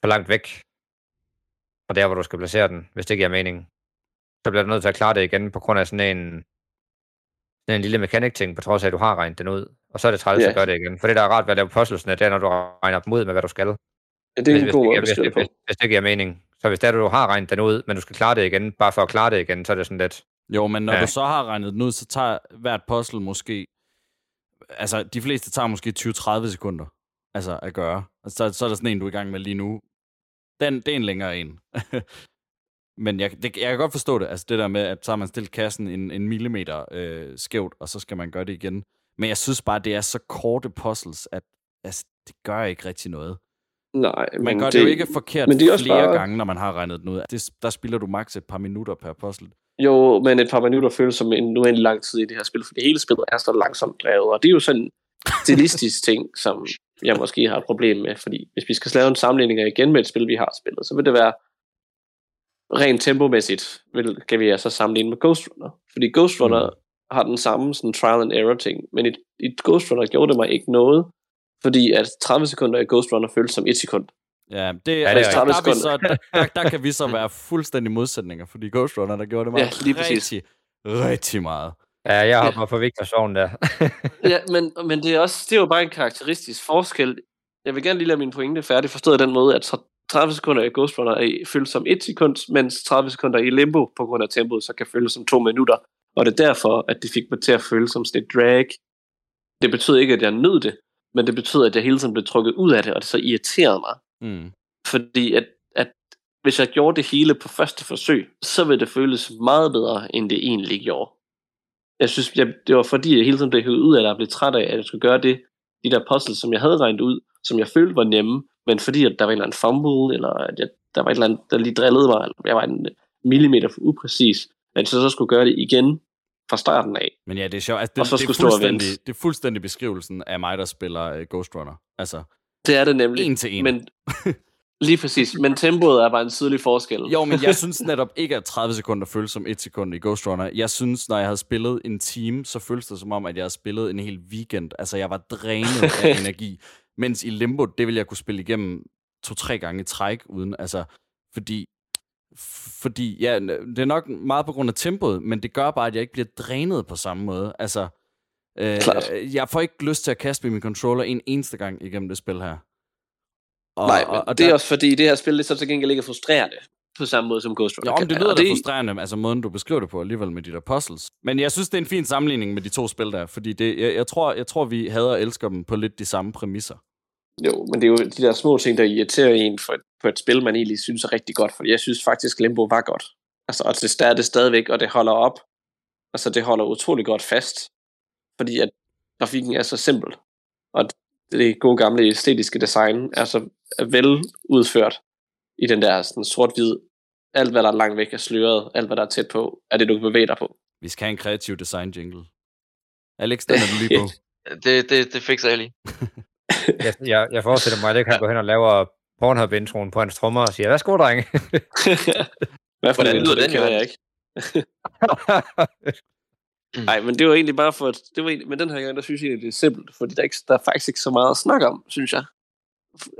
G: for langt væk fra der, hvor du skal placere den, hvis det giver mening, så bliver du nødt til at klare det igen på grund af sådan en, sådan en lille mekanik-ting, på trods af, at du har regnet den ud. Og så er det træls
H: Ja.
G: at gøre det igen. For det, der er rart ved at lave puzzlesne, det er, når du regner dem ud med, hvad du skal.
H: Ja, det er en
G: hvis,
H: god
G: hvis, det, hvis, hvis,
H: på.
G: hvis det giver mening. Så hvis det er, du har regnet den ud, men du skal klare det igen, bare for at klare det igen, så er det sådan lidt...
A: Jo, men når. Ja. du så har regnet den ud, så tager hvert puzzle måske... Altså, de fleste tager måske 20-30 sekunder altså, at gøre. Og så, så er der sådan en, du er i gang med lige nu. Den, det er en længere en. men jeg, det, jeg kan godt forstå det. Altså det der med, at så har man stillet kassen en, en millimeter øh, skævt, og så skal man gøre det igen. Men jeg synes bare, det er så korte puzzles, at altså, det gør ikke rigtig noget.
H: Nej,
A: Man
H: men
A: gør det, det jo ikke forkert
H: men det er også
A: flere
H: bare-
A: gange, når man har regnet den ud. Det, der spiller du maks et par minutter per puzzle.
H: Jo, men et par minutter føles som en uendelig lang tid i det her spil, fordi hele spillet er så langsomt drevet, og det er jo sådan en stilistisk ting, som jeg måske har et problem med, fordi hvis vi skal lave en sammenligning igen med et spil, vi har spillet, så vil det være rent tempomæssigt, vil, kan vi altså sammenligne med Ghost Runner. Fordi Ghost Runner mm. har den samme sådan, trial and error ting, men i, i Ghost Runner gjorde det mig ikke noget, fordi at 30 sekunder i Ghost Runner føles som et sekund.
A: Ja, det,
G: Ja,
A: ja,
G: det er
A: der, der, er vi
H: rigtigt.
A: så, der, der, der kan vi så være fuldstændig modsætninger, fordi Ghost Runner, der gjorde det mig
H: Ja, lige præcis.
A: rigtig, rigtig meget.
G: Ja, jeg hopper på Victor Sovn der.
H: ja, men, men det er også det er jo bare en karakteristisk forskel. Jeg vil gerne lige lade min pointe færdig, forstået den måde, at så 30 sekunder i Ghost Runner er- føles som et sekund, mens 30 sekunder i Limbo på grund af tempoet, så kan føles som to minutter. Og det er derfor, at det fik mig til at føle som sådan et drag. Det betyder ikke, at jeg nød det, men det betyder, at jeg hele tiden blev trukket ud af det, og det så irriterede mig.
A: Mm.
H: Fordi at, at hvis jeg gjorde det hele på første forsøg, så ville det føles meget bedre, end det egentlig gjorde. Jeg synes, jeg, det var fordi, jeg hele tiden blev hævet ud af det, og blev træt af, at jeg skulle gøre det, de der puzzles, som jeg havde regnet ud, som jeg følte var nemme, men fordi at der var en eller anden fumble, eller at jeg, der var et eller andet, der lige drillede mig, eller jeg var en millimeter for upræcis, at så, så skulle gøre det igen fra starten af.
A: Men ja, det er sjovt. Altså, det,
H: Og så
A: det, er
H: skulle stå og vente.
A: det er fuldstændig beskrivelsen af mig, der spiller uh, Ghost Runner. Altså,
H: Det er det nemlig.
A: en til en.
H: Men, lige præcis. Men tempoet er bare en tydelig forskel.
A: Jo, men jeg synes netop ikke, at 30 sekunder føles som et sekund i Ghost Runner. Jeg synes, når jeg havde spillet en time, så føltes det som om, at jeg havde spillet en hel weekend. Altså, jeg var drænet af energi. Mens i Limbo, det ville jeg kunne spille igennem to-tre gange i træk, uden, altså, fordi, fordi, ja, det er nok meget på grund af tempoet, men det gør bare, at jeg ikke bliver drænet på samme måde. Altså, øh,
H: Klart.
A: jeg får ikke lyst til at kaste med min controller en eneste gang igennem det spil her. Og,
H: Nej,
A: og, og
H: det er
A: der-
H: også fordi, det her spil, det er så til gengæld ikke er frustrerende på samme måde som Ghost Runner.
A: Jo, men det lyder
H: Og
A: da frustrerende, altså måden, du beskriver det på alligevel med de der puzzles. Men jeg synes, det er en fin sammenligning med de to spil der, fordi det, jeg, jeg, tror, jeg tror, vi hader og elsker dem på lidt de samme præmisser.
H: Jo, men det er jo de der små ting, der irriterer en for et, på et spil, man egentlig synes er rigtig godt, for jeg synes faktisk, Limbo var godt. Altså, og det er det stadigvæk, og det holder op. Altså, det holder utrolig godt fast, fordi at grafikken er så simpel, og det gode gamle æstetiske design er så er vel udført i den der sådan sort-hvid alt hvad der er langt væk er sløret, alt hvad der er tæt på, er det, du kan bevæge dig på.
A: Vi skal have en kreativ design jingle. Alex, den er du lige på.
I: Det, det, det fikser jeg lige.
G: Jeg, jeg, jeg forestiller mig, at Alec, han går hen og laver Pornhub-introen på hans trommer og siger, værsgo, drenge.
H: Hvad for
I: Hvordan lyder den,
H: kender jeg ikke. Nej, men det var egentlig bare for, at- det var egentlig, men den her gang, der synes jeg, egentlig, det er simpelt, fordi der er, ikke, der er faktisk ikke så meget at snakke om, synes jeg,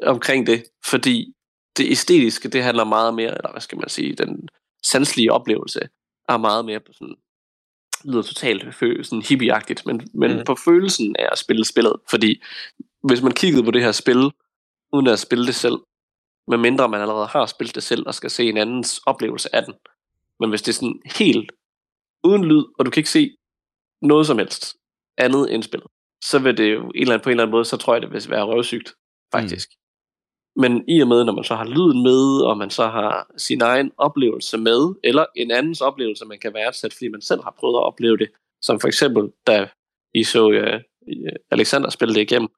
H: omkring det, fordi det æstetiske, det handler meget mere, eller hvad skal man sige, den sanselige oplevelse er meget mere på sådan, lyder totalt sådan hippieagtigt, men, men
I: Mm.
H: mm. på følelsen af at spille spillet, fordi hvis man kiggede på det her spil, uden at spille det selv, medmindre man allerede har spillet det selv, og skal se en andens oplevelse af den, men hvis det er sådan helt uden lyd, og du kan ikke se noget som helst andet end spillet, så vil det jo en eller anden, på en eller anden måde, så tror jeg, det vil være røvsygt, faktisk. Mm. Men i og med, når man så har lyden med, og man så har sin egen oplevelse med, eller en andens oplevelse, man kan værdsætte, fordi man selv har prøvet at opleve det, som for eksempel, da I så uh, Alexander spille det igennem,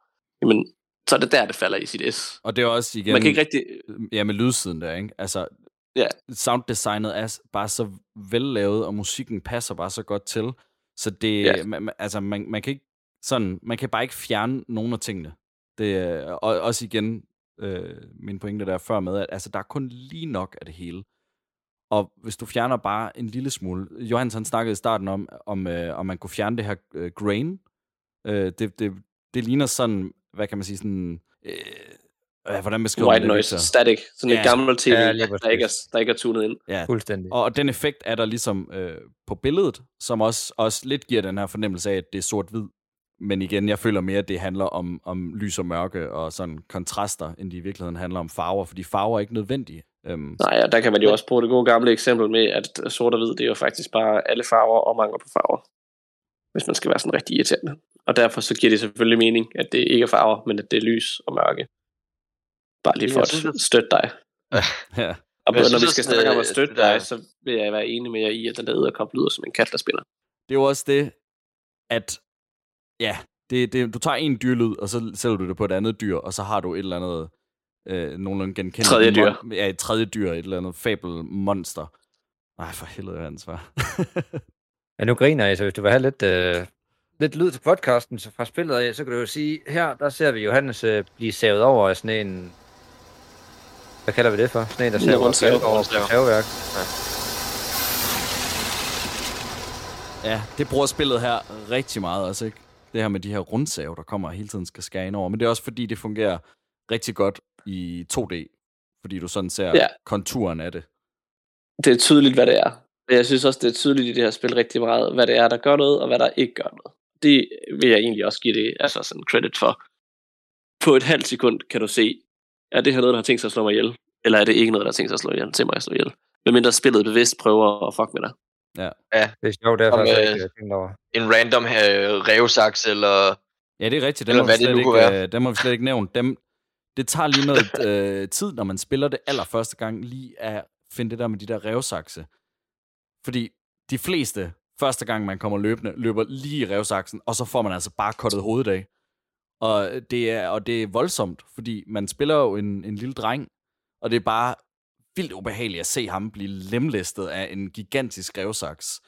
H: jamen, så er det der, det falder i sit S.
A: Og det er også igen...
H: Man kan ikke rigtig...
A: Ja, med lydsiden der, ikke? Altså,
H: Ja.
A: sounddesignet er bare så vellavet, og musikken passer bare så godt til. Så det,
H: Ja.
A: man, altså, man, man kan ikke sådan, man kan bare ikke fjerne nogen af tingene. Det, er- og også igen, øh, min pointe der før med, at altså, der er kun lige nok af det hele. Og hvis du fjerner bare en lille smule... Johannes han snakkede i starten om, om, øh, om man kunne fjerne det her øh, grain. Øh, det, det, det ligner sådan, hvad kan man sige, sådan... Øh, øh, hvordan beskriver
H: White
A: man det?
H: noise, static, sådan
A: Ja.
H: et gammelt tv,
G: Ja,
H: der, ikke er, der ikke er tunet ind.
A: Ja,
G: Fuldstændig.
A: og, den effekt er der ligesom øh, på billedet, som også, også lidt giver den her fornemmelse af, at det er sort-hvid. Men igen, jeg føler mere, at det handler om, om lys og mørke og sådan kontraster, end det i virkeligheden handler om farver, fordi farver er ikke nødvendige. Øhm,
H: Nej, og der kan man jo også bruge det gode gamle eksempel med, at sort og hvid, det er jo faktisk bare alle farver og mangel på farver. Hvis man skal være sådan rigtig irriterende. Og derfor så giver det selvfølgelig mening, at det ikke er farver, men at det er lys og mørke. Bare lige for
I: jeg
H: at
I: synes, at-
H: støtte dig.
A: ja.
H: Og
I: jeg
H: når vi skal snakke om at
I: det-
H: støtte
I: der-
H: dig, så vil jeg være enig med jer i, at den der edderkop lyder som en kat, der spiller.
A: Det er jo også det, at ja, det, det, du tager en dyrlyd, og så sælger du det på et andet dyr, og så har du et eller andet øh, nogenlunde genkendeligt.
H: Tredje dyr.
A: mon- Ja, et tredje dyr, et eller andet fabelmonster. Nej, for helvede, hvad ansvar.
G: Ja, nu griner jeg, så hvis du vil have lidt, øh, lidt lyd til podcasten så fra spillet af, så kan du jo sige, her der ser vi Johannes øh, blive savet over af sådan en... Hvad kalder vi det for? Sådan en, der saver
H: rundsav.
G: over
I: Rundsav.
G: savværk.
A: Ja, det bruger spillet her rigtig meget også, ikke? Det her med de her rundsave, der kommer og hele tiden skal skære ind over. Men det er også fordi, det fungerer rigtig godt i 2D. Fordi du sådan ser
H: Ja.
A: konturen af det.
H: Det er tydeligt, hvad det er. Og Jeg synes også, det er tydeligt i det her spil rigtig meget, hvad det er, der gør noget, og hvad der ikke gør noget. Det vil jeg egentlig også give det altså sådan credit for. På et halvt sekund kan du se, er det her noget, der har tænkt sig at slå mig ihjel? Eller er det ikke noget, der har tænkt sig at slå ihjel, til mig at slå ihjel? Medmindre spillet bevidst prøver at fuck med dig.
A: Ja.
G: Det er sjovt, har jeg
I: øh,
G: ikke tænkt over.
I: En random øh, revsaks, eller...
A: Ja, det er rigtigt. Dem
I: Eller hvad det nu
A: ikke,
I: være.
A: øh, dem har vi slet ikke nævnt. Dem, det tager lige noget øh, tid, når man spiller det allerførste gang, lige at finde det der med de der revsakse. Fordi de fleste, første gang man kommer løbende, løber lige i revsaksen, og så får man altså bare kottet hovedet af. Og det er, og det er voldsomt, fordi man spiller jo en, en lille dreng, og det er bare vildt ubehageligt at se ham blive lemlæstet af en gigantisk revsaks.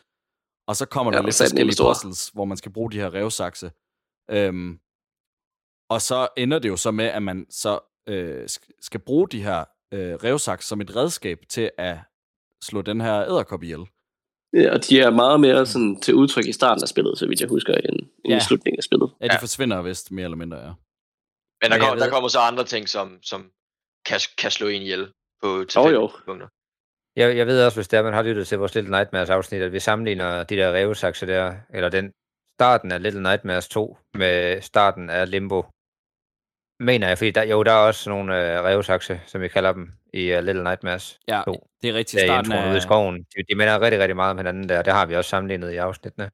A: Og så kommer der
H: Ja,
A: lidt forskellige puzzles, hvor man skal bruge de her revsakse. Øhm, og så ender det jo så med, at man så øh, sk- skal bruge de her øh, revsaks som et redskab til at slå den her æderkop ihjel.
H: Ja, og de er meget mere sådan til udtryk i starten af spillet, så vidt jeg husker, end, end
A: Ja.
H: i slutningen af spillet.
A: Ja, de
I: Ja.
A: forsvinder vist mere eller mindre, ja.
I: Men der, kommer, der kommer så andre ting, som, som kan, kan slå en ihjel på tilfældige
H: jo.
I: punkter.
G: Jeg, jeg ved også, hvis det er, man har lyttet til vores Little Nightmares afsnit, at vi sammenligner de der revsakser der, eller den starten af Little Nightmares 2 med starten af Limbo. Mener jeg, fordi der, jo, der er også nogle øh, revsakse, som vi kalder dem, i uh, Little Nightmares
A: Ja,
G: 2.
A: det er
G: i
A: Starten
G: introen ude i
A: af,
G: skoven. De, de minder rigtig, rigtig meget om hinanden der. Det har vi også sammenlignet i afsnittene.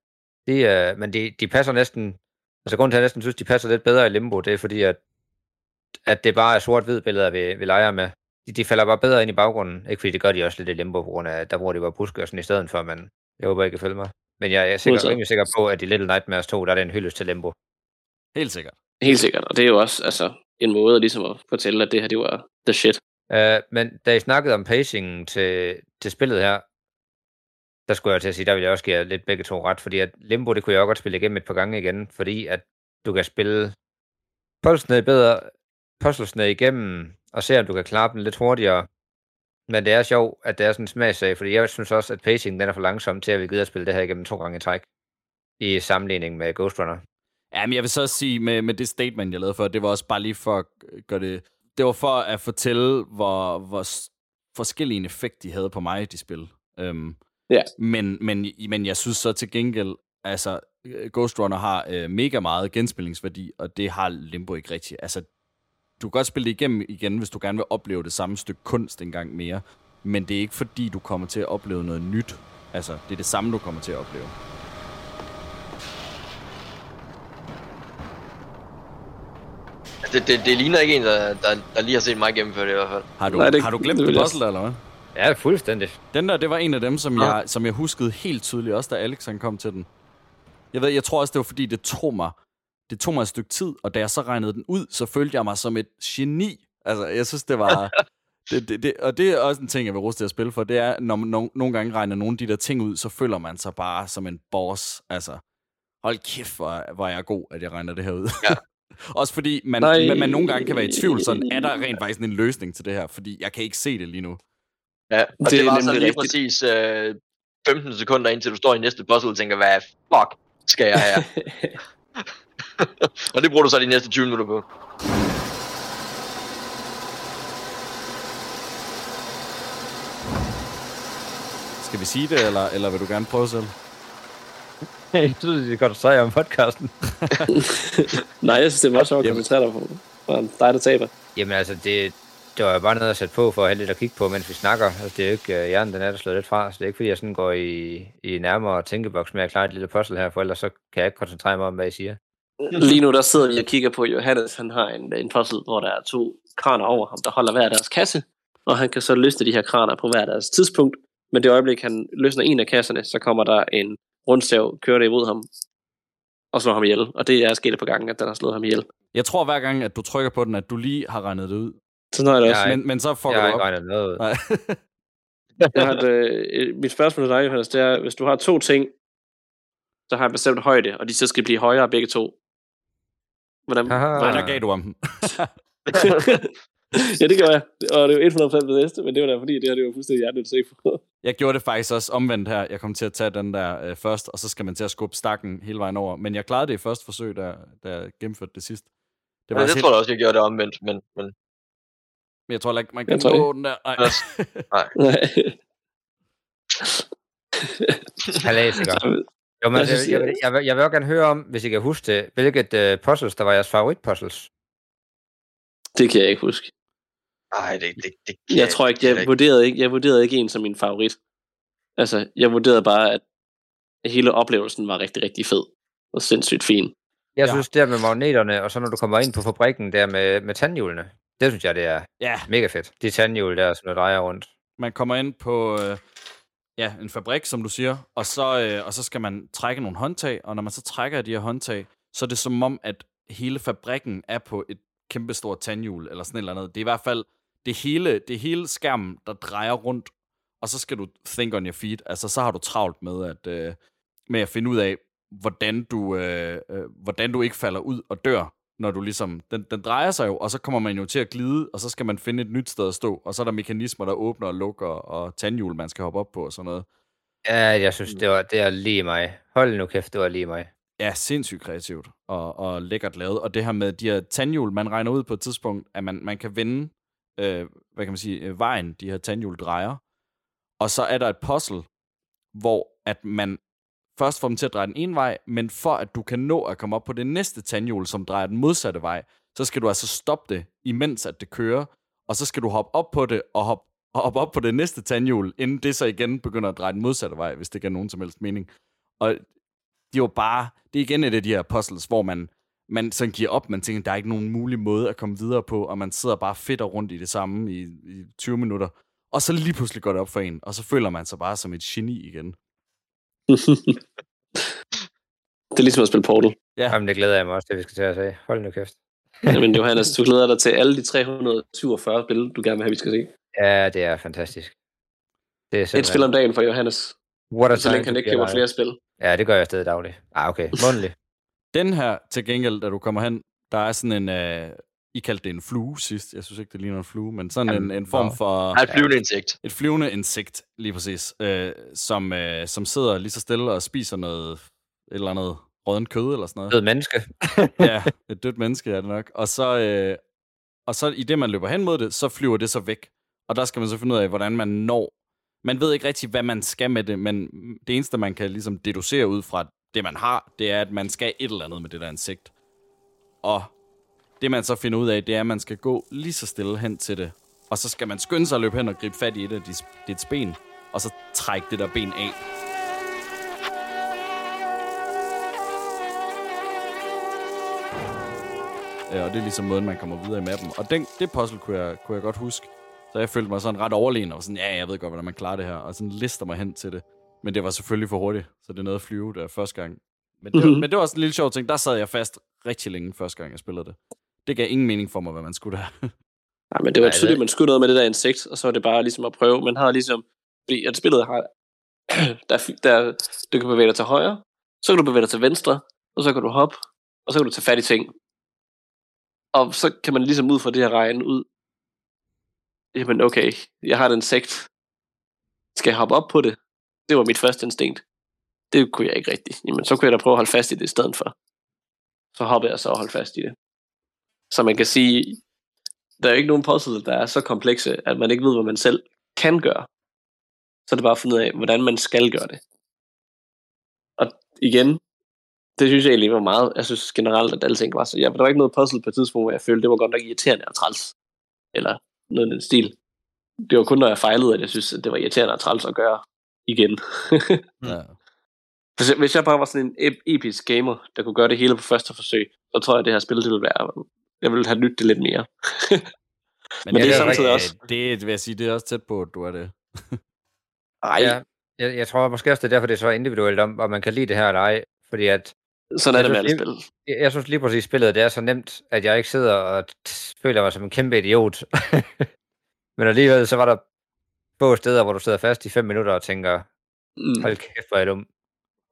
G: De, øh, men de, de passer næsten... Altså grunden til, at jeg næsten synes, de passer lidt bedre i Limbo, det er fordi, at, at det bare er sort-hvid billeder, vi, vi leger med. De, de falder bare bedre ind i baggrunden. Ikke fordi det gør de også lidt i Limbo, på grund af, at der bruger de bare buske og sådan i stedet for, men jeg håber, I kan følge mig. Men jeg, jeg er sikker, rimelig sikker på, at i Little Nightmares 2, der er det en hyldest til Limbo.
A: helt sikkert.
H: Helt sikkert, og det er jo også altså, en måde ligesom at fortælle, at det her, det var the shit.
G: Uh, men da I snakkede om pacingen til, til spillet her, der skulle jeg til at sige, der vil jeg også give jer lidt begge to ret, fordi at Limbo, det kunne jeg også godt spille igennem et par gange igen, fordi at du kan spille puzzlesne bedre, puzzlesne igennem, og se, om du kan klare dem lidt hurtigere. Men det er sjovt, at det er sådan en smagsag, fordi jeg synes også, at pacingen den er for langsom til, at vi gider at spille det her igennem to gange i træk, i sammenligning med Ghost Runner.
A: Ja, men jeg vil så også sige, med, med det statement, jeg lavede før, det var også bare lige for at gøre det... Det var for at fortælle, hvor, hvor forskellige en effekt de havde på mig, de spil. Um,
H: Ja.
A: men, men, men jeg synes så til gengæld, altså, øh, Ghost Runner har øh, mega meget genspillingsværdi, og det har Limbo ikke rigtigt. Altså, du kan godt spille det igennem igen, hvis du gerne vil opleve det samme stykke kunst en gang mere, men det er ikke fordi, du kommer til at opleve noget nyt. Altså, det er det samme, du kommer til at opleve.
I: Det, det, det ligner ikke en, der, der, der lige har set mig gennemføre det i hvert fald.
A: Har du,
H: Nej, det-
A: har du glemt
H: det
A: puzzle, eller hvad?
G: Ja, fuldstændig.
A: Den der, det var en af dem, som, jeg, som jeg huskede helt tydeligt, også da Alex han kom til den. Jeg ved, jeg tror også, det var fordi, det tog mig, det tog mig et stykke tid, og da jeg så regnede den ud, så følte jeg mig som et geni. Altså, jeg synes, det var... det, det, det, og det er også en ting, jeg vil ruste til at spille for, det er, når man no, nogle gange regner nogle af de der ting ud, så føler man sig bare som en boss. Altså, hold kæft, hvor, hvor jeg er god, at jeg regner det her ud.
I: Ja.
A: også fordi man,
H: Nej.
A: man, man nogle gange kan være i tvivl, sådan, er der rent faktisk en løsning til det her? Fordi jeg kan ikke se det lige nu.
I: Ja, og det,
H: Det er
I: var så
H: nemlig
I: lige
H: rigtigt.
I: præcis øh, 15 sekunder indtil du står i næste puzzle og tænker, hvad fuck skal jeg her? og det bruger du så de næste 20 minutter på.
A: Skal vi sige det, eller, eller vil du gerne prøve selv?
G: Jeg synes, det koncentrerer om podcasten.
H: Nej, jeg synes, det er meget sjovt at koncentrere dig på. For dig, der taber.
G: Jamen altså, det, det var jo bare noget at sætte på for at have lidt at kigge på, mens vi snakker. Altså, det er jo ikke uh, hjernen, den er der slået lidt fra, så det er ikke fordi, jeg sådan går i, i nærmere tænkeboks med at klare et lille puzzle her, for ellers så kan jeg ikke koncentrere mig om, hvad I siger.
H: Lige nu, der sidder vi og kigger på Johannes. Han har en, en puzzle, hvor der er to kraner over ham, der holder hver deres kasse. Og han kan så løsne de her kraner på hver deres tidspunkt. Men det øjeblik, han løsner en af kasserne, så kommer der en rundstav kørende imod ham og slår ham ihjel. Og det er sket på gangen, at den har slået ham ihjel.
A: Jeg tror hver gang, at du trykker på den, at du lige har regnet det ud.
H: Sådan har jeg det også.
G: Jeg-
A: Men, men så får
G: jeg har
A: du
G: ikke
A: op.
G: regnet noget ud.
A: Nej.
H: Jeg har et, øh, mit spørgsmål til dig, Johannes, det er, hvis du har to ting, så har jeg bestemt højde, og de så skal blive højere begge to. Hvordan.
A: Nej,
H: hvordan
A: der gav du om den.
H: ja, det gør jeg. Og det er jo 100% det næste, men det var da fordi, det her det var fuldstændig hjertet at se på.
A: Jeg gjorde det faktisk også omvendt her. Jeg kom til at tage den der øh, først, og så skal man til at skubbe stakken hele vejen over. Men jeg klarede det i første forsøg, da, da jeg gennemførte det sidst. Det
I: Det,
A: var også
I: det
A: helt,
I: tror jeg også, jeg gjorde det omvendt, men, men
A: men jeg tror ikke, man
H: Jeg
A: kan
H: tror
A: nå den der. Nej.
H: Nej.
G: Klassiker. Jo, men
H: Jeg synes,
G: jeg,
H: jeg-
G: jeg, jeg, vil, jeg vil også gerne høre om, hvis I kan huske det, hvilket uh, puzzles, der var jeres favoritpuzzles.
H: det kan jeg ikke huske.
I: Nej, det, det, det kan
H: Jeg tror ikke, jeg vurderede ikke, jeg vurderede ikke en som min favorit. Altså, jeg vurderede bare, at hele oplevelsen var rigtig, rigtig fed. Og sindssygt fin.
G: Jeg
A: Ja.
G: synes, det der med magneterne, og så når du kommer ind på fabrikken der med, med tandhjulene, det synes jeg, det er
A: Ja,
G: mega fedt. De tandhjul der, som der drejer rundt.
A: man kommer ind på øh, ja, en fabrik, som du siger, og så, øh, og så skal man trække nogle håndtag, og når man så trækker de her håndtag, så er det som om, at hele fabrikken er på et kæmpestort tandhjul, eller sådan et eller andet. Det er i hvert fald det hele, det hele skærmen, der drejer rundt, og så skal du think on your feet. Altså, så har du travlt med at, øh, med at finde ud af, hvordan du, øh, øh, hvordan du ikke falder ud og dør, når du ligesom, den, den drejer sig jo, og så kommer man jo til at glide, og så skal man finde et nyt sted at stå, og så er der mekanismer, der åbner og lukker, og tandhjul, man skal hoppe op på, og sådan noget.
G: Ja, jeg synes, det var, det er lige mig. Hold nu kæft, det var lige mig.
A: Ja, sindssygt kreativt og, og lækkert lavet. Og det her med de her tandhjul, man regner ud på et tidspunkt, at man, man kan vende, øh, hvad kan man sige, øh, vejen, de her tandhjul drejer. Og så er der et puzzle, hvor at man først får dem til at dreje den ene vej, men for at du kan nå at komme op på det næste tandhjul, som drejer den modsatte vej, så skal du altså stoppe det, imens at det kører, og så skal du hoppe op på det, og hoppe, og hoppe op på det næste tandhjul, inden det så igen begynder at dreje den modsatte vej, hvis det giver nogen som helst mening. Og det er jo bare, det er igen et af de her puzzles, hvor man, man sådan giver op, man tænker, der er ikke nogen mulig måde at komme videre på, og man sidder bare fedt og rundt i det samme i, i 20 minutter, og så lige pludselig går det op for en, og så føler man sig bare som et geni igen.
H: det er ligesom at spille Portal.
A: Ja.
G: Jamen, det glæder jeg mig også til, vi skal til at sige. Hold nu kæft.
H: Men Johannes, du glæder dig til alle de 347 spil, du gerne vil have, vi skal se.
G: Ja, det er fantastisk. Det er
H: Et spil om dagen for Johannes.
G: What a
H: Så længe han ikke
G: be
H: køber flere spil.
G: Ja, det gør jeg stadig dagligt. Ah, okay. Månedligt.
A: Den her, til gengæld, da du kommer hen, der er sådan en... Øh, I kaldte det en flue sidst. Jeg synes ikke, det ligner en flue, men sådan
G: Jamen,
A: en, en form for...
I: Er et flyvende insekt.
A: Et flyvende insekt, lige præcis. Øh, som, øh, som sidder lige så stille og spiser noget... Et eller andet rådent kød eller sådan noget.
G: Død menneske.
A: ja, et dødt menneske er det nok. Og så, øh, og så i det, man løber hen mod det, så flyver det så væk. Og der skal man så finde ud af, hvordan man når. Man ved ikke rigtig, hvad man skal med det, men det eneste, man kan ligesom deducere ud fra det, man har, det er, at man skal et eller andet med det der insekt. Og det, man så finder ud af, det er, at man skal gå lige så stille hen til det. Og så skal man skynde sig at løbe hen og gribe fat i et af dit, dit ben, og så trække det der ben af. Ja, og det er ligesom måden, man kommer videre i mappen. Og den, det puzzle kunne jeg, kunne jeg godt huske. Så jeg følte mig sådan ret overlegen, og sådan, ja, jeg ved godt, hvordan man klarer det her. Og sådan lister mig hen til det. Men det var selvfølgelig for hurtigt, så det er noget at flyve der første gang. Men det, var,
H: Mhm.
A: men det var også en lille sjov ting. Der sad jeg fast rigtig længe første gang, jeg spillede det. Det gav ingen mening for mig, hvad man skulle der.
H: Nej, men det var
G: Nej,
H: tydeligt,
G: det-
H: man skulle noget med det der insekt, og så var det bare ligesom at prøve. Man har ligesom, fordi at spillet har, der, er der, du kan bevæge dig til højre, så kan du bevæge dig til venstre, og så kan du hoppe, og så kan du tage fat i ting. Og så kan man ligesom ud fra det her regne ud, jamen okay, jeg har et insekt. Skal jeg hoppe op på det? Det var mit første instinkt. Det kunne jeg ikke rigtigt. Jamen, så kunne jeg da prøve at holde fast i det i stedet for. Så hoppede jeg så og holdt fast i det. Så man kan sige, der er jo ikke nogen puzzle, der er så komplekse, at man ikke ved, hvad man selv kan gøre. Så er det bare at finde ud af, hvordan man skal gøre det. Og igen, det synes jeg egentlig var meget, jeg synes generelt, at alting var så, ja, der var ikke noget puzzle på et tidspunkt, hvor jeg følte, det var godt nok irriterende og træls. Eller noget i den stil. Det var kun, når jeg fejlede, at jeg synes, at det var irriterende og træls at gøre igen.
A: ja.
H: Hvis jeg, hvis jeg bare var sådan en ep- episk gamer, der kunne gøre det hele på første forsøg, så tror jeg, at det her spil, det ville være... Jeg ville have nyttet det lidt mere.
A: Men,
H: Men det er
A: det,
H: samtidig også-
A: Det vil jeg sige, det er også tæt på, at du er det.
H: Ej,
G: Ja, jeg, jeg tror måske også, det er derfor, det er så individuelt om, om man kan lide det her eller ej. Fordi at,
H: sådan er det med alle spil.
G: jeg, jeg synes lige præcis, spillet det er så nemt, at jeg ikke sidder og føler mig som en kæmpe idiot. Men alligevel, så var der få steder, hvor du sidder fast i fem minutter og tænker,
H: Mm.
G: hold kæft, hvor er jeg dum.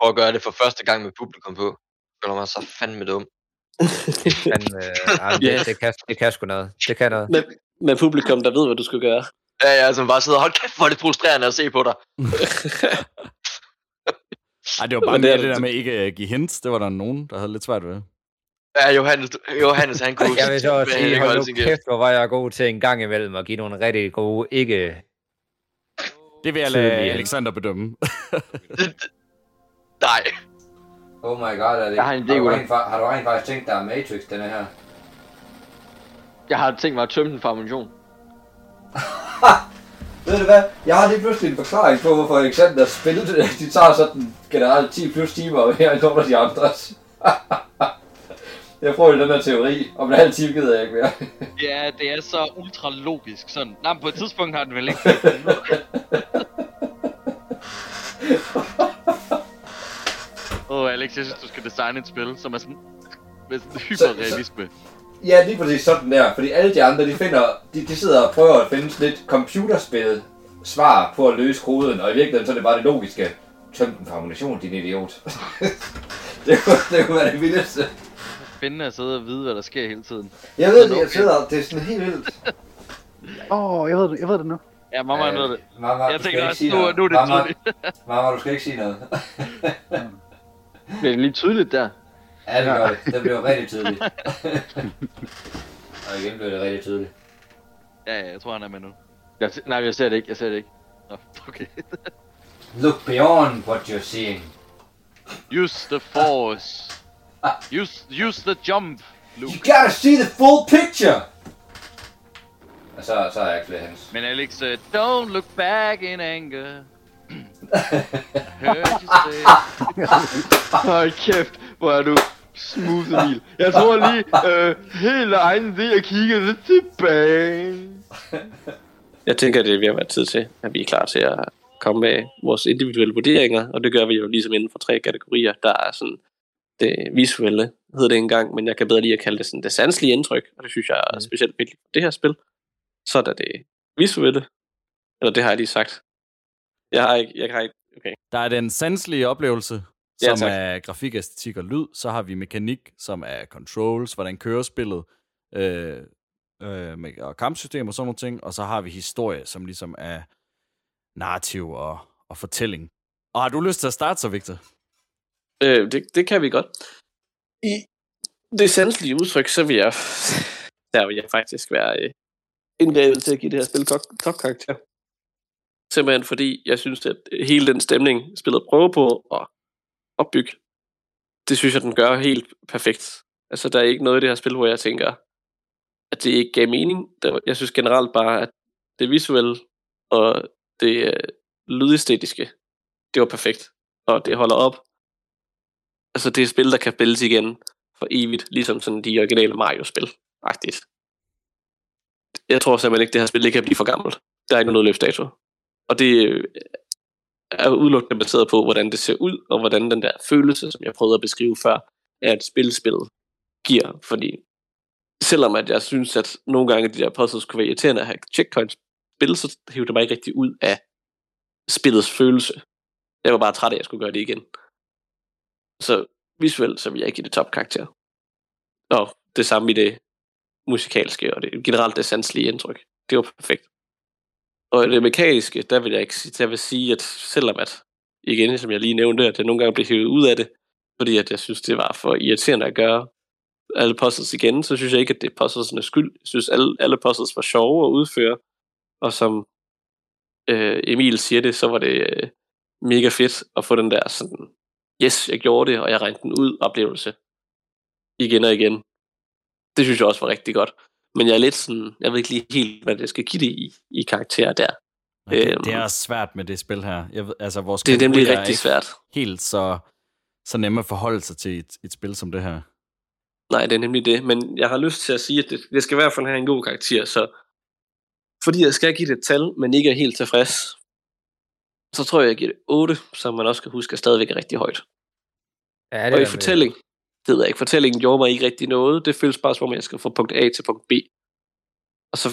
I: At gøre det for første gang med publikum på. Føler mig så fandme dum.
G: Men, øh, det,
H: Ja.
G: det, kan, det kan sgu noget. Det kan noget.
H: med, med publikum, der ved, hvad du skal gøre.
I: Ja, ja, som bare sidder, hold kæft, hvor er det frustrerende at se på dig.
A: Ej, det var bare
H: Men det
A: mere det,
H: det-
A: der med ikke at give hints. Det var der nogen, der havde lidt svært ved.
I: Ja, Johannes, Johannes han kunne
G: Jeg vil så også sige, hold nu
I: kæft,
G: hvor var jeg god til en gang imellem at give nogle rigtig gode, ikke...
A: Det vil jeg lade. Alexander bedømme.
I: Nej.
G: Oh my god, er det...
I: Jeg har en idé, Ulla.
G: har du rent faktisk tænkt dig Matrix, denne her?
I: Jeg har tænkt mig at tømme den for ammunition.
G: Ved du hvad? Jeg har lige pludselig en forklaring på, hvorfor Alexander spillede det. De tager sådan generelt 10 plus timer her end nogle af de andres. Jeg får jo den her teori. Om en halv time gider jeg ikke mere.
K: Ja, det er så ultra logisk sådan. Nej, men på et tidspunkt har den vel ikke... Åh, oh, Alex, jeg synes, du skal designe et spil, som er sådan... Med sådan hyperrealisme.
G: ja, lige præcis sådan der. Fordi alle de andre, de finder... De, de sidder og prøver at finde sådan lidt computerspil svar på at løse koden. Og i virkeligheden så er det bare det logiske. Tøm den for ammunition, din idiot. det, kunne, det kunne være det vildeste.
K: Spændende at sidde og vide, hvad der sker hele tiden.
G: Jeg ved det, jeg sidder, det er sådan helt vildt.
L: Åh, oh, jeg ved det, jeg ved det nu.
K: Ja, mamma, han ved det.
G: Mamma,
K: Jeg tænker også, nu, nu er det tydeligt.
G: Mamma, du skal ikke sige noget.
I: Bliver det lige tydeligt der?
G: Ja, det gør det. Det bliver rigtig tydeligt. Og igen bliver det rigtig tydeligt.
K: Ja, ja, jeg tror, han er med nu.
I: Jeg, nej, jeg ser det ikke, jeg ser det ikke.
K: Nå, okay.
G: Look beyond what you're seeing.
K: Use the force. Use, use the jump, Luke.
G: You gotta see the full picture! Og så, så er jeg ikke flere hans.
K: Men Alex, uh, don't look back in anger. Heard you say.
I: Hold kæft, hvor er du smooth, Emil. Jeg tror lige, øh, helt egen det, jeg kigger lidt tilbage.
H: Jeg tænker, det er ved at være tid til, at vi er klar til at komme med vores individuelle vurderinger, og det gør vi jo ligesom inden for tre kategorier. Der er sådan det visuelle, hed det engang, men jeg kan bedre lige at kalde det sådan det sanselige indtryk, og det synes jeg er specielt vigtigt for det her spil. Så er der det visuelle, eller det har jeg lige sagt. Jeg har ikke, jeg har ikke, okay.
A: Der er den sanselige oplevelse,
H: Ja,
A: som
H: tak.
A: er grafik, æstetik og lyd. Så har vi mekanik, som er controls, hvordan kører spillet, øh, øh, med, og kampsystem og sådan nogle ting. Og så har vi historie, som ligesom er narrativ og, og fortælling. Og har du lyst til at starte så, Victor?
H: Øh, det, det kan vi godt. I det sanselige udtryk, så vil jeg, der vil jeg faktisk være øh, til at give det her spil top- topkarakter. Simpelthen fordi, jeg synes, at hele den stemning, spillet prøver på at opbygge, det synes jeg, den gør helt perfekt. Altså, der er ikke noget i det her spil, hvor jeg tænker, at det ikke gav mening. Jeg synes generelt bare, at det visuelle og det øh, lydæstetiske, det var perfekt. Og det holder op. Altså, det er et spil, der kan spilles igen for evigt, ligesom sådan de originale Mario-spil. Agtigt. Jeg tror simpelthen ikke, det her spil det kan blive for gammelt. Der er ikke noget løbsdato. Og det øh, er udelukkende baseret på, hvordan det ser ud, og hvordan den der følelse, som jeg prøvede at beskrive før, er et spilspil giver. Fordi selvom at jeg synes, at nogle gange de der puzzles kunne være irriterende at have checkpoints spil, så hævde det mig ikke rigtig ud af spillets følelse. Jeg var bare træt af, at jeg skulle gøre det igen. Så visuelt, så vil jeg give det topkarakter. Og det samme i det musikalske, og det generelt det sanselige indtryk. Det var perfekt. Og det mekaniske, der vil jeg ikke sige, der vil sige, at selvom at, igen, som jeg lige nævnte, at jeg nogle gange blev hævet ud af det, fordi at jeg synes, det var for irriterende at gøre alle puzzles igen, så synes jeg ikke, at det er puzzlesernes skyld. Jeg synes, alle, alle puzzles var sjove at udføre, og som øh, Emil siger det, så var det øh, mega fedt at få den der sådan, yes, jeg gjorde det, og jeg regnede den ud oplevelse igen og igen. Det synes jeg også var rigtig godt. Men jeg er lidt sådan, jeg ved ikke lige helt, hvad det skal give det i, i karakter der.
A: Og Det,
H: Øhm.
A: det er svært med det spil her. Jeg ved, altså, vores
H: Det er nemlig rigtig
A: ikke
H: svært.
A: helt så, så nemme at forholde sig til et, et spil som det her.
H: Nej, det er nemlig det. Men jeg har lyst til at sige, at det, det skal i hvert fald have en god karakter, så fordi jeg skal give det et tal, men ikke er helt tilfreds, så tror jeg, jeg giver det 8, som man også skal huske er stadigvæk er rigtig højt.
G: Ja,
H: og i fortælling, det ved jeg ikke, fortællingen gjorde mig ikke rigtig noget. Det føles bare som om, jeg skal fra punkt A til punkt B. Og så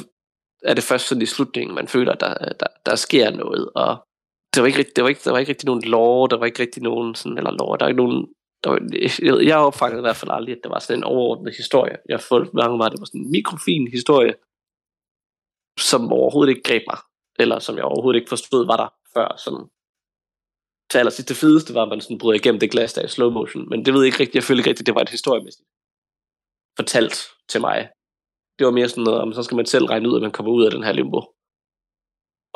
H: er det først sådan i slutningen, man føler, at der, der, der sker noget. Og der var, ikke, rigtig- der, var ikke, der var ikke rigtig nogen lore, der var ikke rigtig nogen sådan, eller lore, der var ikke nogen, der var, jeg, jeg opfangede i hvert fald aldrig, at det var sådan en overordnet historie. Jeg følte mange var, det var sådan en mikrofin historie, som overhovedet ikke greb mig, eller som jeg overhovedet ikke forstod, var der før. Sådan. Til allersidst det fedeste var, at man sådan bryder igennem det glas der i slow motion, men det ved jeg ikke rigtigt, jeg følte ikke rigtigt, det var et historiemæssigt fortalt til mig. Det var mere sådan noget, om så skal man selv regne ud, at man kommer ud af den her limbo.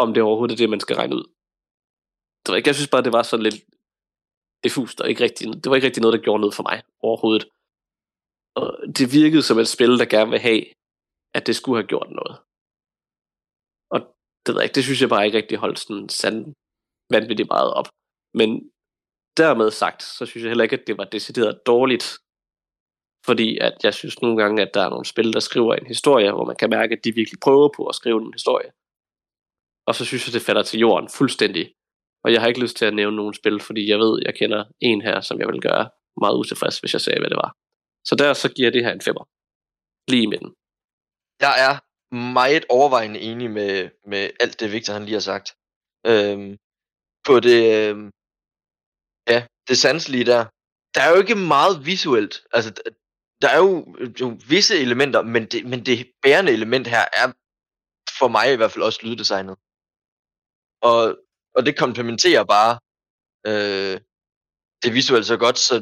H: Om det overhovedet er det, man skal regne ud. Det var ikke, jeg synes bare, det var sådan lidt diffust, og ikke rigtig, det var ikke rigtig noget, der gjorde noget for mig overhovedet. Og det virkede som et spil, der gerne vil have, at det skulle have gjort noget. Og det ved jeg ikke, det synes jeg bare ikke rigtig holdt sådan sand vanvittigt meget op. Men dermed sagt, så synes jeg heller ikke, at det var decideret dårligt. Fordi at jeg synes nogle gange, at der er nogle spil, der skriver en historie, hvor man kan mærke, at de virkelig prøver på at skrive en historie. Og så synes jeg, det falder til jorden fuldstændig. Og jeg har ikke lyst til at nævne nogen spil, fordi jeg ved, jeg kender en her, som jeg vil gøre meget utilfreds, hvis jeg sagde, hvad det var. Så der så giver det her en femmer. Lige i midten.
I: Jeg er meget overvejende enig med, med alt det, Victor han lige har sagt. Øhm, på det, øhm, ja, det sanselige der. Der er jo ikke meget visuelt. Altså, der, er jo, jo visse elementer, men det, men det bærende element her er for mig i hvert fald også lyddesignet. Og, og det komplementerer bare øh, det visuelle så godt, så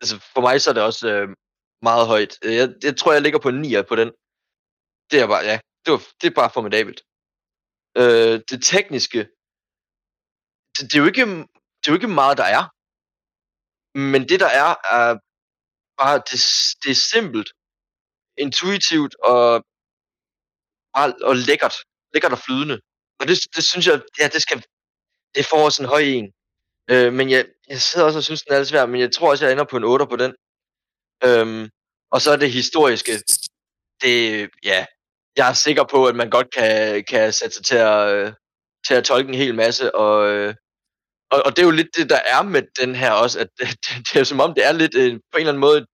I: altså for mig så er det også øh, meget højt. Øh, jeg, jeg tror, jeg ligger på en 9 på den. Det er bare, ja, det, var, det er bare formidabelt. Øh, det tekniske, det, det, er jo ikke, det er jo ikke meget, der er. Men det, der er, er bare, det, det er simpelt, intuitivt og, bare, og lækkert. Lækkert og flydende. Og det, det synes jeg, ja, det skal, det får også en høj en. Øh, men jeg, jeg sidder også og synes, den er lidt svær, men jeg tror også, jeg ender på en 8 på den. Øhm, og så er det historiske. Det, ja, jeg er sikker på, at man godt kan, kan sætte sig til at, til at tolke en hel masse, og, øh, og, og det er jo lidt det, der er med den her også, at det, det er som om, det er lidt øh, på en eller anden måde et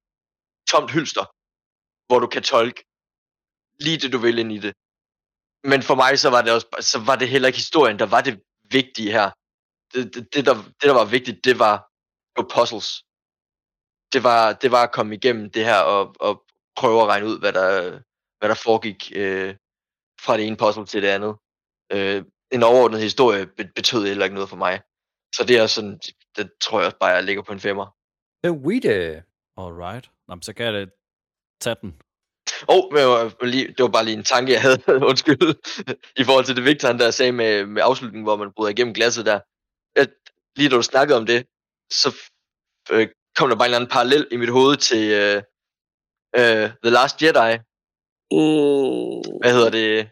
I: tomt hylster, hvor du kan tolke lige det, du vil ind i det. Men for mig, så var det også, så var det heller ikke historien, der var det vigtige her. det, det, det, der, det, der var vigtigt, det var, det puzzles. Det var, det var at komme igennem det her og, og prøve at regne ud, hvad der, hvad der foregik øh, fra det ene puzzle til det andet. Øh, en overordnet historie betød heller ikke noget for mig. Så det er sådan, det tror jeg også bare, jeg ligger på en femmer.
G: The Weede.
A: Alright. Nå, så kan jeg da tage den.
I: Åh, oh, men det var det bare lige en tanke, jeg havde, undskyld, i forhold til det Victor, han der sagde med, med afslutningen, hvor man bryder igennem glasset der. At, lige da du snakkede om det, så øh, kom der bare en eller anden parallel i mit hoved til øh, øh, The Last Jedi.
H: Mm.
I: Hvad hedder det?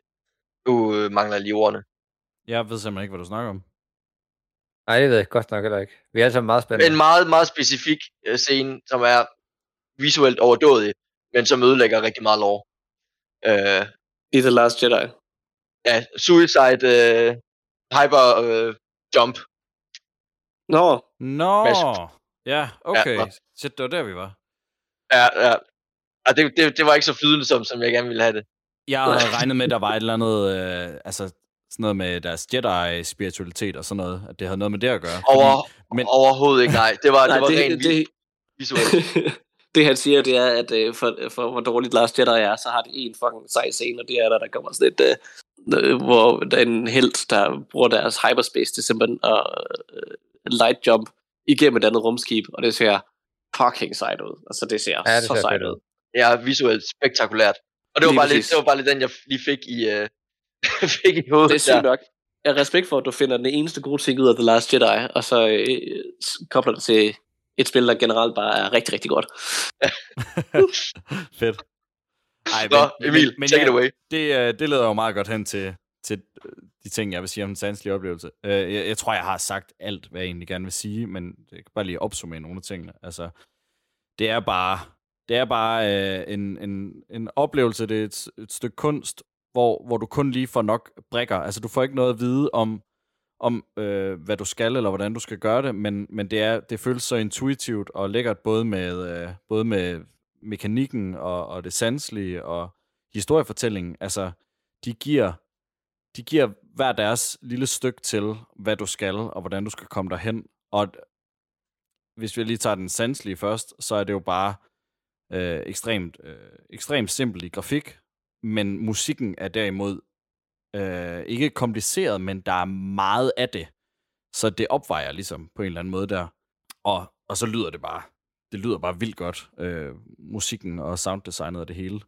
I: Nu øh, mangler jeg lige ordene.
A: Jeg ved simpelthen ikke, hvad du snakker om.
G: Nej, det ved jeg godt nok heller ikke. Vi er altså meget spændende.
I: En meget, meget specifik øh, scene, som er visuelt overdådig, men som ødelægger rigtig meget lore. Øh,
H: I The Last Jedi.
I: ja, Suicide, øh, Hyper øh, Jump.
H: Nå,
A: Nå, ja, okay.
I: Ja,
A: Shit, det var der, vi var.
I: Ja, ja. Og det, det, det var ikke så flydende, som, som jeg gerne ville have det.
A: Jeg havde regnet med, at der var et eller andet, øh, altså sådan noget med deres Jedi-spiritualitet og sådan noget, at det havde noget med det at gøre.
I: Over,
A: men-
I: men, overhovedet ikke, nej. Det var,
H: Nej,
I: det var
H: det-
I: rent
H: det-
I: det, visuelt.
H: det han siger, det er, at øh, for, for hvor dårligt Last Jedi er, så har de en fucking sej scene, og det er, der, der kommer sådan et, øh, øh, hvor der er en held, der bruger deres hyperspace til simpelthen at øh, light jump igennem et andet rumskib, og det ser fucking sejt ud. Altså, det ser
G: Ja, det
H: så
G: ser
H: sejt ud.
G: ud.
I: Ja, visuelt spektakulært. Og det var,
H: Lige
I: bare lidt, det var bare lidt den, jeg lige fik i, øh, fik i hovedet.
H: Det er sygt
I: der.
H: nok. Jeg har respekt for, at du finder den eneste gode ting ud af The Last Jedi, og så øh, kobler det til et spil, der generelt bare er rigtig, rigtig godt.
A: Fedt. Ej,
I: Nå, Emil, take it away.
A: Det, øh, det leder jo meget godt hen til, til øh, de ting, jeg vil sige om den sanselige oplevelse. Øh, Jeg, jeg tror, jeg har sagt alt, hvad jeg egentlig gerne vil sige, men jeg kan bare lige opsummere nogle af tingene. Altså, det er bare, det er bare øh, en, en, en oplevelse, det er et, et stykke kunst, hvor, hvor du kun lige får nok brækker. Altså, du får ikke noget at vide om, om øh, hvad du skal, eller hvordan du skal gøre det, men, men det, er, det føles så intuitivt og lækkert, både med, øh, både med mekanikken og, og det sanselige og historiefortællingen. Altså, de giver, de giver hver deres lille stykke til, hvad du skal, og hvordan du skal komme derhen. Og hvis vi lige tager den sanselige først, så er det jo bare øh, ekstremt, øh, ekstremt simpelt i grafik, men musikken er derimod øh, ikke kompliceret, men der er meget af det. Så det opvejer ligesom på en eller anden måde der. Og, og så lyder det bare, det lyder bare vildt godt, øh, musikken og sounddesignet og det hele.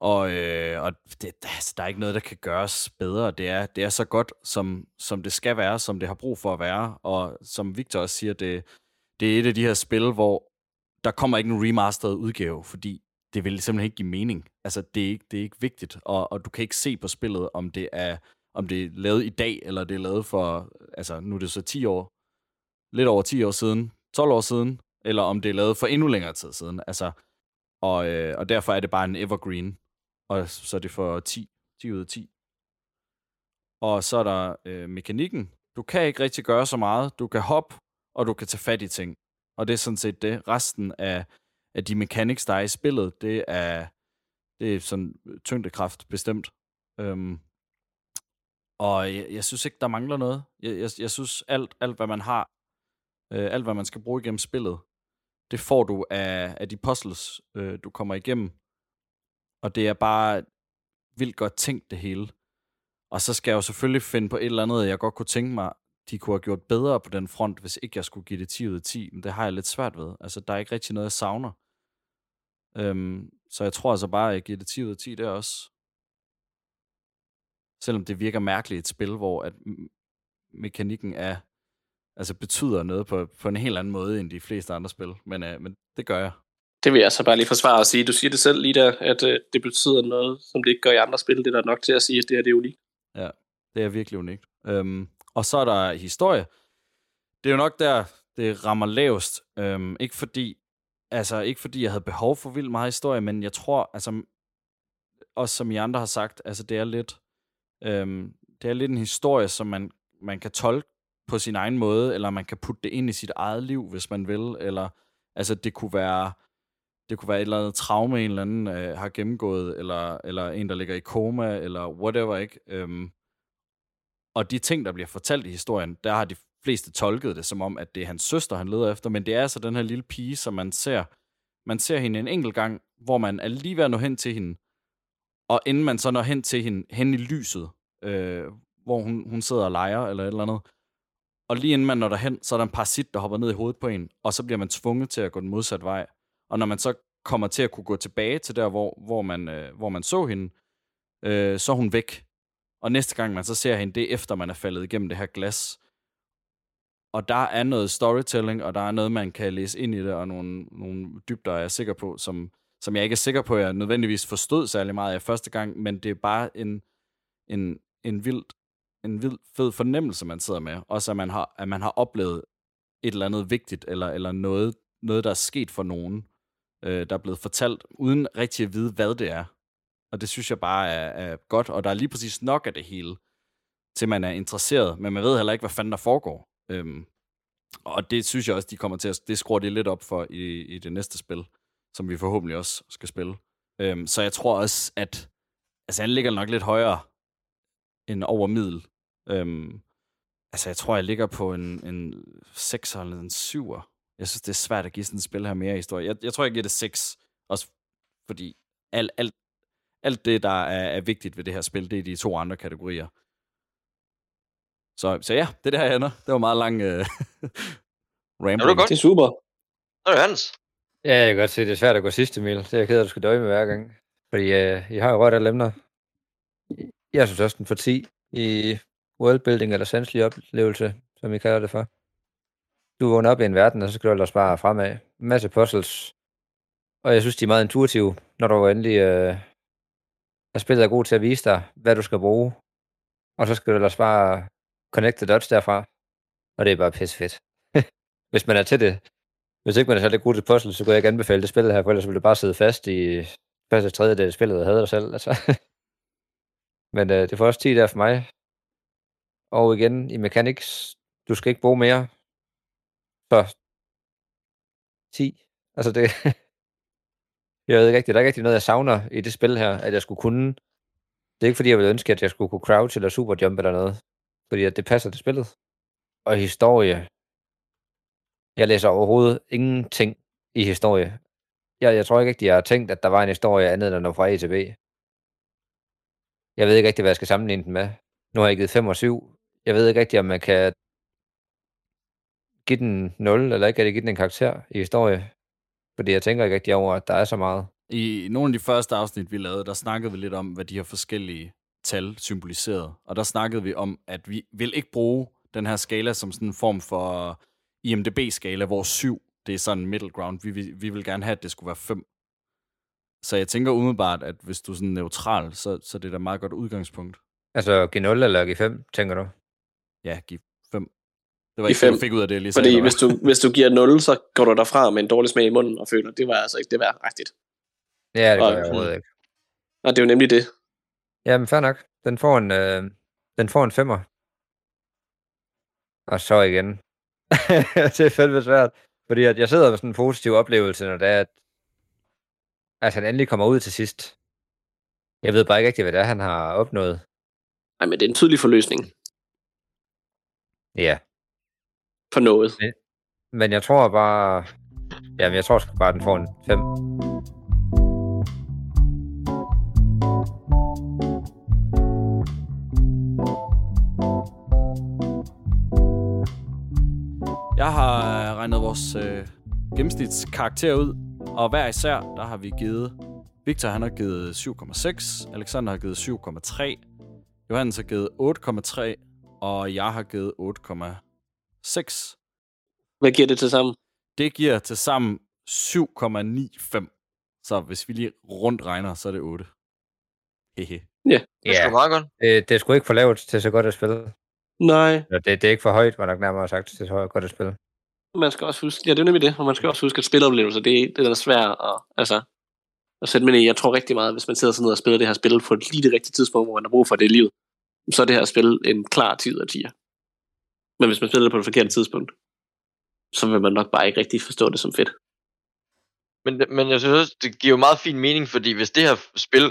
A: Og, øh, og det, altså, der er ikke noget, der kan gøres bedre. Det er, det er så godt, som, som det skal være, som det har brug for at være. Og som Victor også siger, det, det er et af de her spil, hvor der kommer ikke en remastered udgave, fordi det vil simpelthen ikke give mening. Altså, det er ikke, det er ikke vigtigt, og, og du kan ikke se på spillet, om det er om det er lavet i dag, eller det er lavet for, altså nu er det så 10 år, lidt over 10 år siden, 12 år siden, eller om det er lavet for endnu længere tid siden. Altså, og, øh, og derfor er det bare en evergreen, og så er det for 10, 10 ud af 10. Og så er der øh, mekanikken. Du kan ikke rigtig gøre så meget. Du kan hoppe, og du kan tage fat i ting. Og det er sådan set det. Resten af, af de mechanics, der er i spillet, det er, det er sådan øh, tyngdekraft bestemt. Øhm, og jeg, jeg synes ikke, der mangler noget. Jeg, jeg, jeg synes, alt, alt, hvad man har, øh, alt, hvad man skal bruge igennem spillet, det får du af, af de puzzles, øh, du kommer igennem. Og det er bare vildt godt tænkt, det hele. Og så skal jeg jo selvfølgelig finde på et eller andet, jeg godt kunne tænke mig, de kunne have gjort bedre på den front, hvis ikke jeg skulle give det 10 ud af 10. Men det har jeg lidt svært ved. Altså, der er ikke rigtig noget, jeg savner. Øhm, så jeg tror altså bare, at jeg giver det 10 ud af 10 der også. Selvom det virker mærkeligt et spil, hvor at mekanikken er, altså betyder noget på, på en helt anden måde, end de fleste andre spil. Men, øh, men det gør jeg.
H: Det vil jeg så bare lige forsvare og sige. Du siger det selv lige der, at øh, det betyder noget, som det ikke gør i andre spil. Det er der nok til at sige, at det her det er unikt.
A: Ja, det er virkelig unikt. Øhm, og så er der historie. Det er jo nok der, det rammer lavest. Øhm, ikke fordi, altså ikke fordi jeg havde behov for vildt meget historie, men jeg tror, altså også som I andre har sagt, altså det er lidt, øhm, det er lidt en historie, som man, man kan tolke på sin egen måde, eller man kan putte det ind i sit eget liv, hvis man vil, eller altså det kunne være, det kunne være et eller andet traume, en eller anden øh, har gennemgået, eller, eller en, der ligger i koma, eller whatever, ikke? Øhm, og de ting, der bliver fortalt i historien, der har de fleste tolket det som om, at det er hans søster, han leder efter, men det er altså den her lille pige, som man ser, man ser hende en enkelt gang, hvor man er lige ved at nå hen til hende, og inden man så når hen til hende, hen i lyset, øh, hvor hun, hun sidder og leger, eller et eller andet, og lige inden man når derhen, så er der en parasit, der hopper ned i hovedet på en, og så bliver man tvunget til at gå den modsatte vej. Og når man så kommer til at kunne gå tilbage til der, hvor, hvor, man, øh, hvor man så hende, øh, så er hun væk. Og næste gang man så ser hende, det er efter man er faldet igennem det her glas. Og der er noget storytelling, og der er noget, man kan læse ind i det, og nogle, nogle dybder, jeg er sikker på, som, som jeg ikke er sikker på, at jeg nødvendigvis forstod særlig meget af første gang, men det er bare en, en, en vild en vild fed fornemmelse, man sidder med. Også at man har, at man har oplevet et eller andet vigtigt, eller, eller noget, noget, der er sket for nogen, øh, der er blevet fortalt, uden rigtig at vide, hvad det er. Og det synes jeg bare er, er godt, og der er lige præcis nok af det hele, til man er interesseret, men man ved heller ikke, hvad fanden der foregår. Øhm, og det synes jeg også, de kommer til at, det skruer de lidt op for i, i det næste spil, som vi forhåbentlig også skal spille. Øhm, så jeg tror også, at altså, han ligger nok lidt højere end over middel. Øhm, altså, jeg tror, jeg ligger på en, en 6 eller en 7. Jeg synes, det er svært at give sådan et spil her mere historie. Jeg, jeg tror, jeg giver det 6. Også fordi alt, alt, alt det, der er, er vigtigt ved det her spil, det er de to andre kategorier. Så, så ja, det der, jeg ender. Det var meget lang øh, rambling.
I: Det var godt.
H: Det er super.
I: Så er det Hans.
G: Ja, jeg kan godt se, det er svært at gå sidst, Emil. Det er jeg ked af, at du skal døje med hver gang. Fordi øh, I har jo rørt alle emner. Jeg synes også, den for 10 i worldbuilding eller sanselig oplevelse, som I kalder det for. Du vågner op i en verden, og så skal du ellers bare fremad. En masse puzzles. Og jeg synes, de er meget intuitive, når du endelig øh, og spillet er god til at vise dig, hvad du skal bruge. Og så skal du ellers bare connect the dots derfra. Og det er bare pisse fedt. Hvis man er til det. Hvis ikke man er særlig god til puzzle, så kunne jeg ikke anbefale det spil her, for ellers ville du bare sidde fast i første tredjedel af spillet og havde dig selv. Altså. Men øh, det får også 10 der for mig. Og igen, i mechanics, du skal ikke bruge mere. Så 10. Altså det jeg ved ikke rigtigt, der er ikke rigtig noget, jeg savner i det spil her, at jeg skulle kunne. Det er ikke fordi, jeg ville ønske, at jeg skulle kunne crouch eller superjump eller noget. Fordi at det passer til spillet. Og historie. Jeg læser overhovedet ingenting i historie. Jeg, jeg tror ikke rigtig, jeg har tænkt, at der var en historie andet end at nå fra A til B. Jeg ved ikke rigtig, hvad jeg skal sammenligne den med. Nu har jeg givet 5 og 7. Jeg ved ikke rigtig, om man kan give den 0, eller ikke kan jeg give den en karakter i historie. Fordi jeg tænker ikke rigtig over, at der er så meget.
A: I nogle af de første afsnit, vi lavede, der snakkede vi lidt om, hvad de her forskellige tal symboliserede. Og der snakkede vi om, at vi vil ikke bruge den her skala som sådan en form for IMDB-skala, hvor 7, det er sådan middle ground. Vi, vi, vi vil gerne have, at det skulle være 5. Så jeg tænker umiddelbart, at hvis du er sådan neutral, så, så det er da et meget godt udgangspunkt.
G: Altså G0 eller G5, tænker du?
A: Ja, G5. Det var
H: I
A: ikke det,
H: fem.
A: du fik ud af det, lige
H: Fordi hvis du, hvis du giver 0, så går du derfra med en dårlig smag i munden og føler, at det var altså ikke det værd rigtigt.
G: Ja, det
H: Og-
G: gør jeg overhovedet ikke.
H: Og det er jo nemlig det.
G: Jamen, fair nok. Den får en, øh, den får en femmer. Og så igen. det er fandme svært. Fordi at jeg sidder med sådan en positiv oplevelse, når det er, at, at han endelig kommer ud til sidst. Jeg ved bare ikke rigtig, hvad det er, han har opnået.
H: Nej, men det er en tydelig forløsning
G: Ja.
H: For noget.
G: Men jeg tror bare... Jamen, jeg tror sgu bare, den får en 5.
A: Jeg har øh, regnet vores øh, gennemsnitskarakter ud, og hver især, der har vi givet... Victor, han har givet 7,6, Alexander har givet 7,3, Johannes har givet 8,3, og jeg har givet 8,6.
H: Hvad giver det til sammen?
A: Det giver til sammen 7,95. Så hvis vi lige rundt regner, så er det 8. Hehe.
H: Ja.
I: Det er sgu meget godt.
G: Det, det er sgu ikke for lavt til så godt at spille.
H: Nej,
G: Det, det er ikke for højt, var nok nærmere sagt, til så godt at spille.
H: man skal også huske, ja, det er nemlig det, og man skal også huske, at spiloplevelser, det, det er svært at, altså, at sætte mig ind i. Jeg tror rigtig meget, hvis man sidder sådan ned og spiller det her spil på lige det rigtige tidspunkt, hvor man har brug for det i livet, så er det her spil en klar tid af 10'er. Men hvis man spiller det på det forkerte tidspunkt, så vil man nok bare ikke rigtig forstå det som fedt.
I: Men, men jeg synes også, det giver jo meget fin mening, fordi hvis det her spil,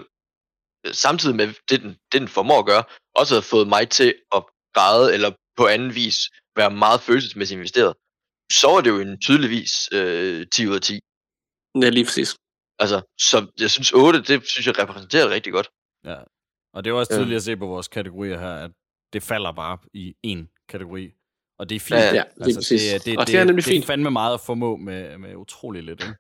I: øh, samtidig med det, den, det den formår at gøre, også havde fået mig til at græde, eller på anden vis være meget følelsesmæssigt investeret, så er det jo en tydeligvis øh, 10 ud af 10.
H: Ja, lige præcis.
I: Altså, så jeg synes 8, det synes jeg repræsenterer det rigtig godt.
A: Ja. Og det er også tydeligt at se på vores kategorier her, at det falder bare i én kategori. Og det er fint.
H: Ja, ja, lige præcis.
A: det, det,
H: Og det er nemlig
A: det er
H: fint.
A: fandme meget at formå med, med utrolig lidt. Ikke?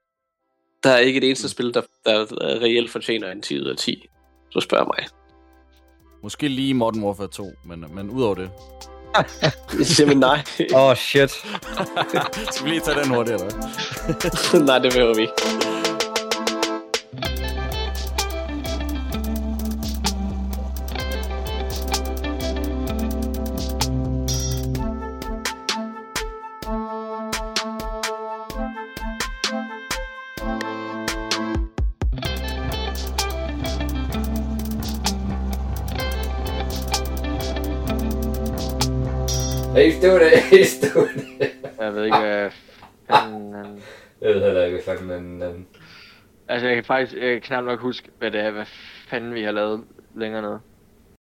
H: Der er ikke et eneste spil, der, der reelt fortjener en 10 ud af 10. Så spørger mig.
A: Måske lige Modern Warfare 2, men, men udover det.
H: Jamen nej.
G: Åh, oh, shit.
A: Skal vi lige tage den hurtigt, eller
H: nej, det behøver vi ikke.
G: Hey, stå det, hey, stå det.
M: Jeg ved ikke, hvad fanden... han-
G: Jeg ved heller ikke, hvad fanden. Um...
M: Altså, jeg kan faktisk jeg kan knap nok huske, hvad det er, hvad fanden vi har lavet længere nede.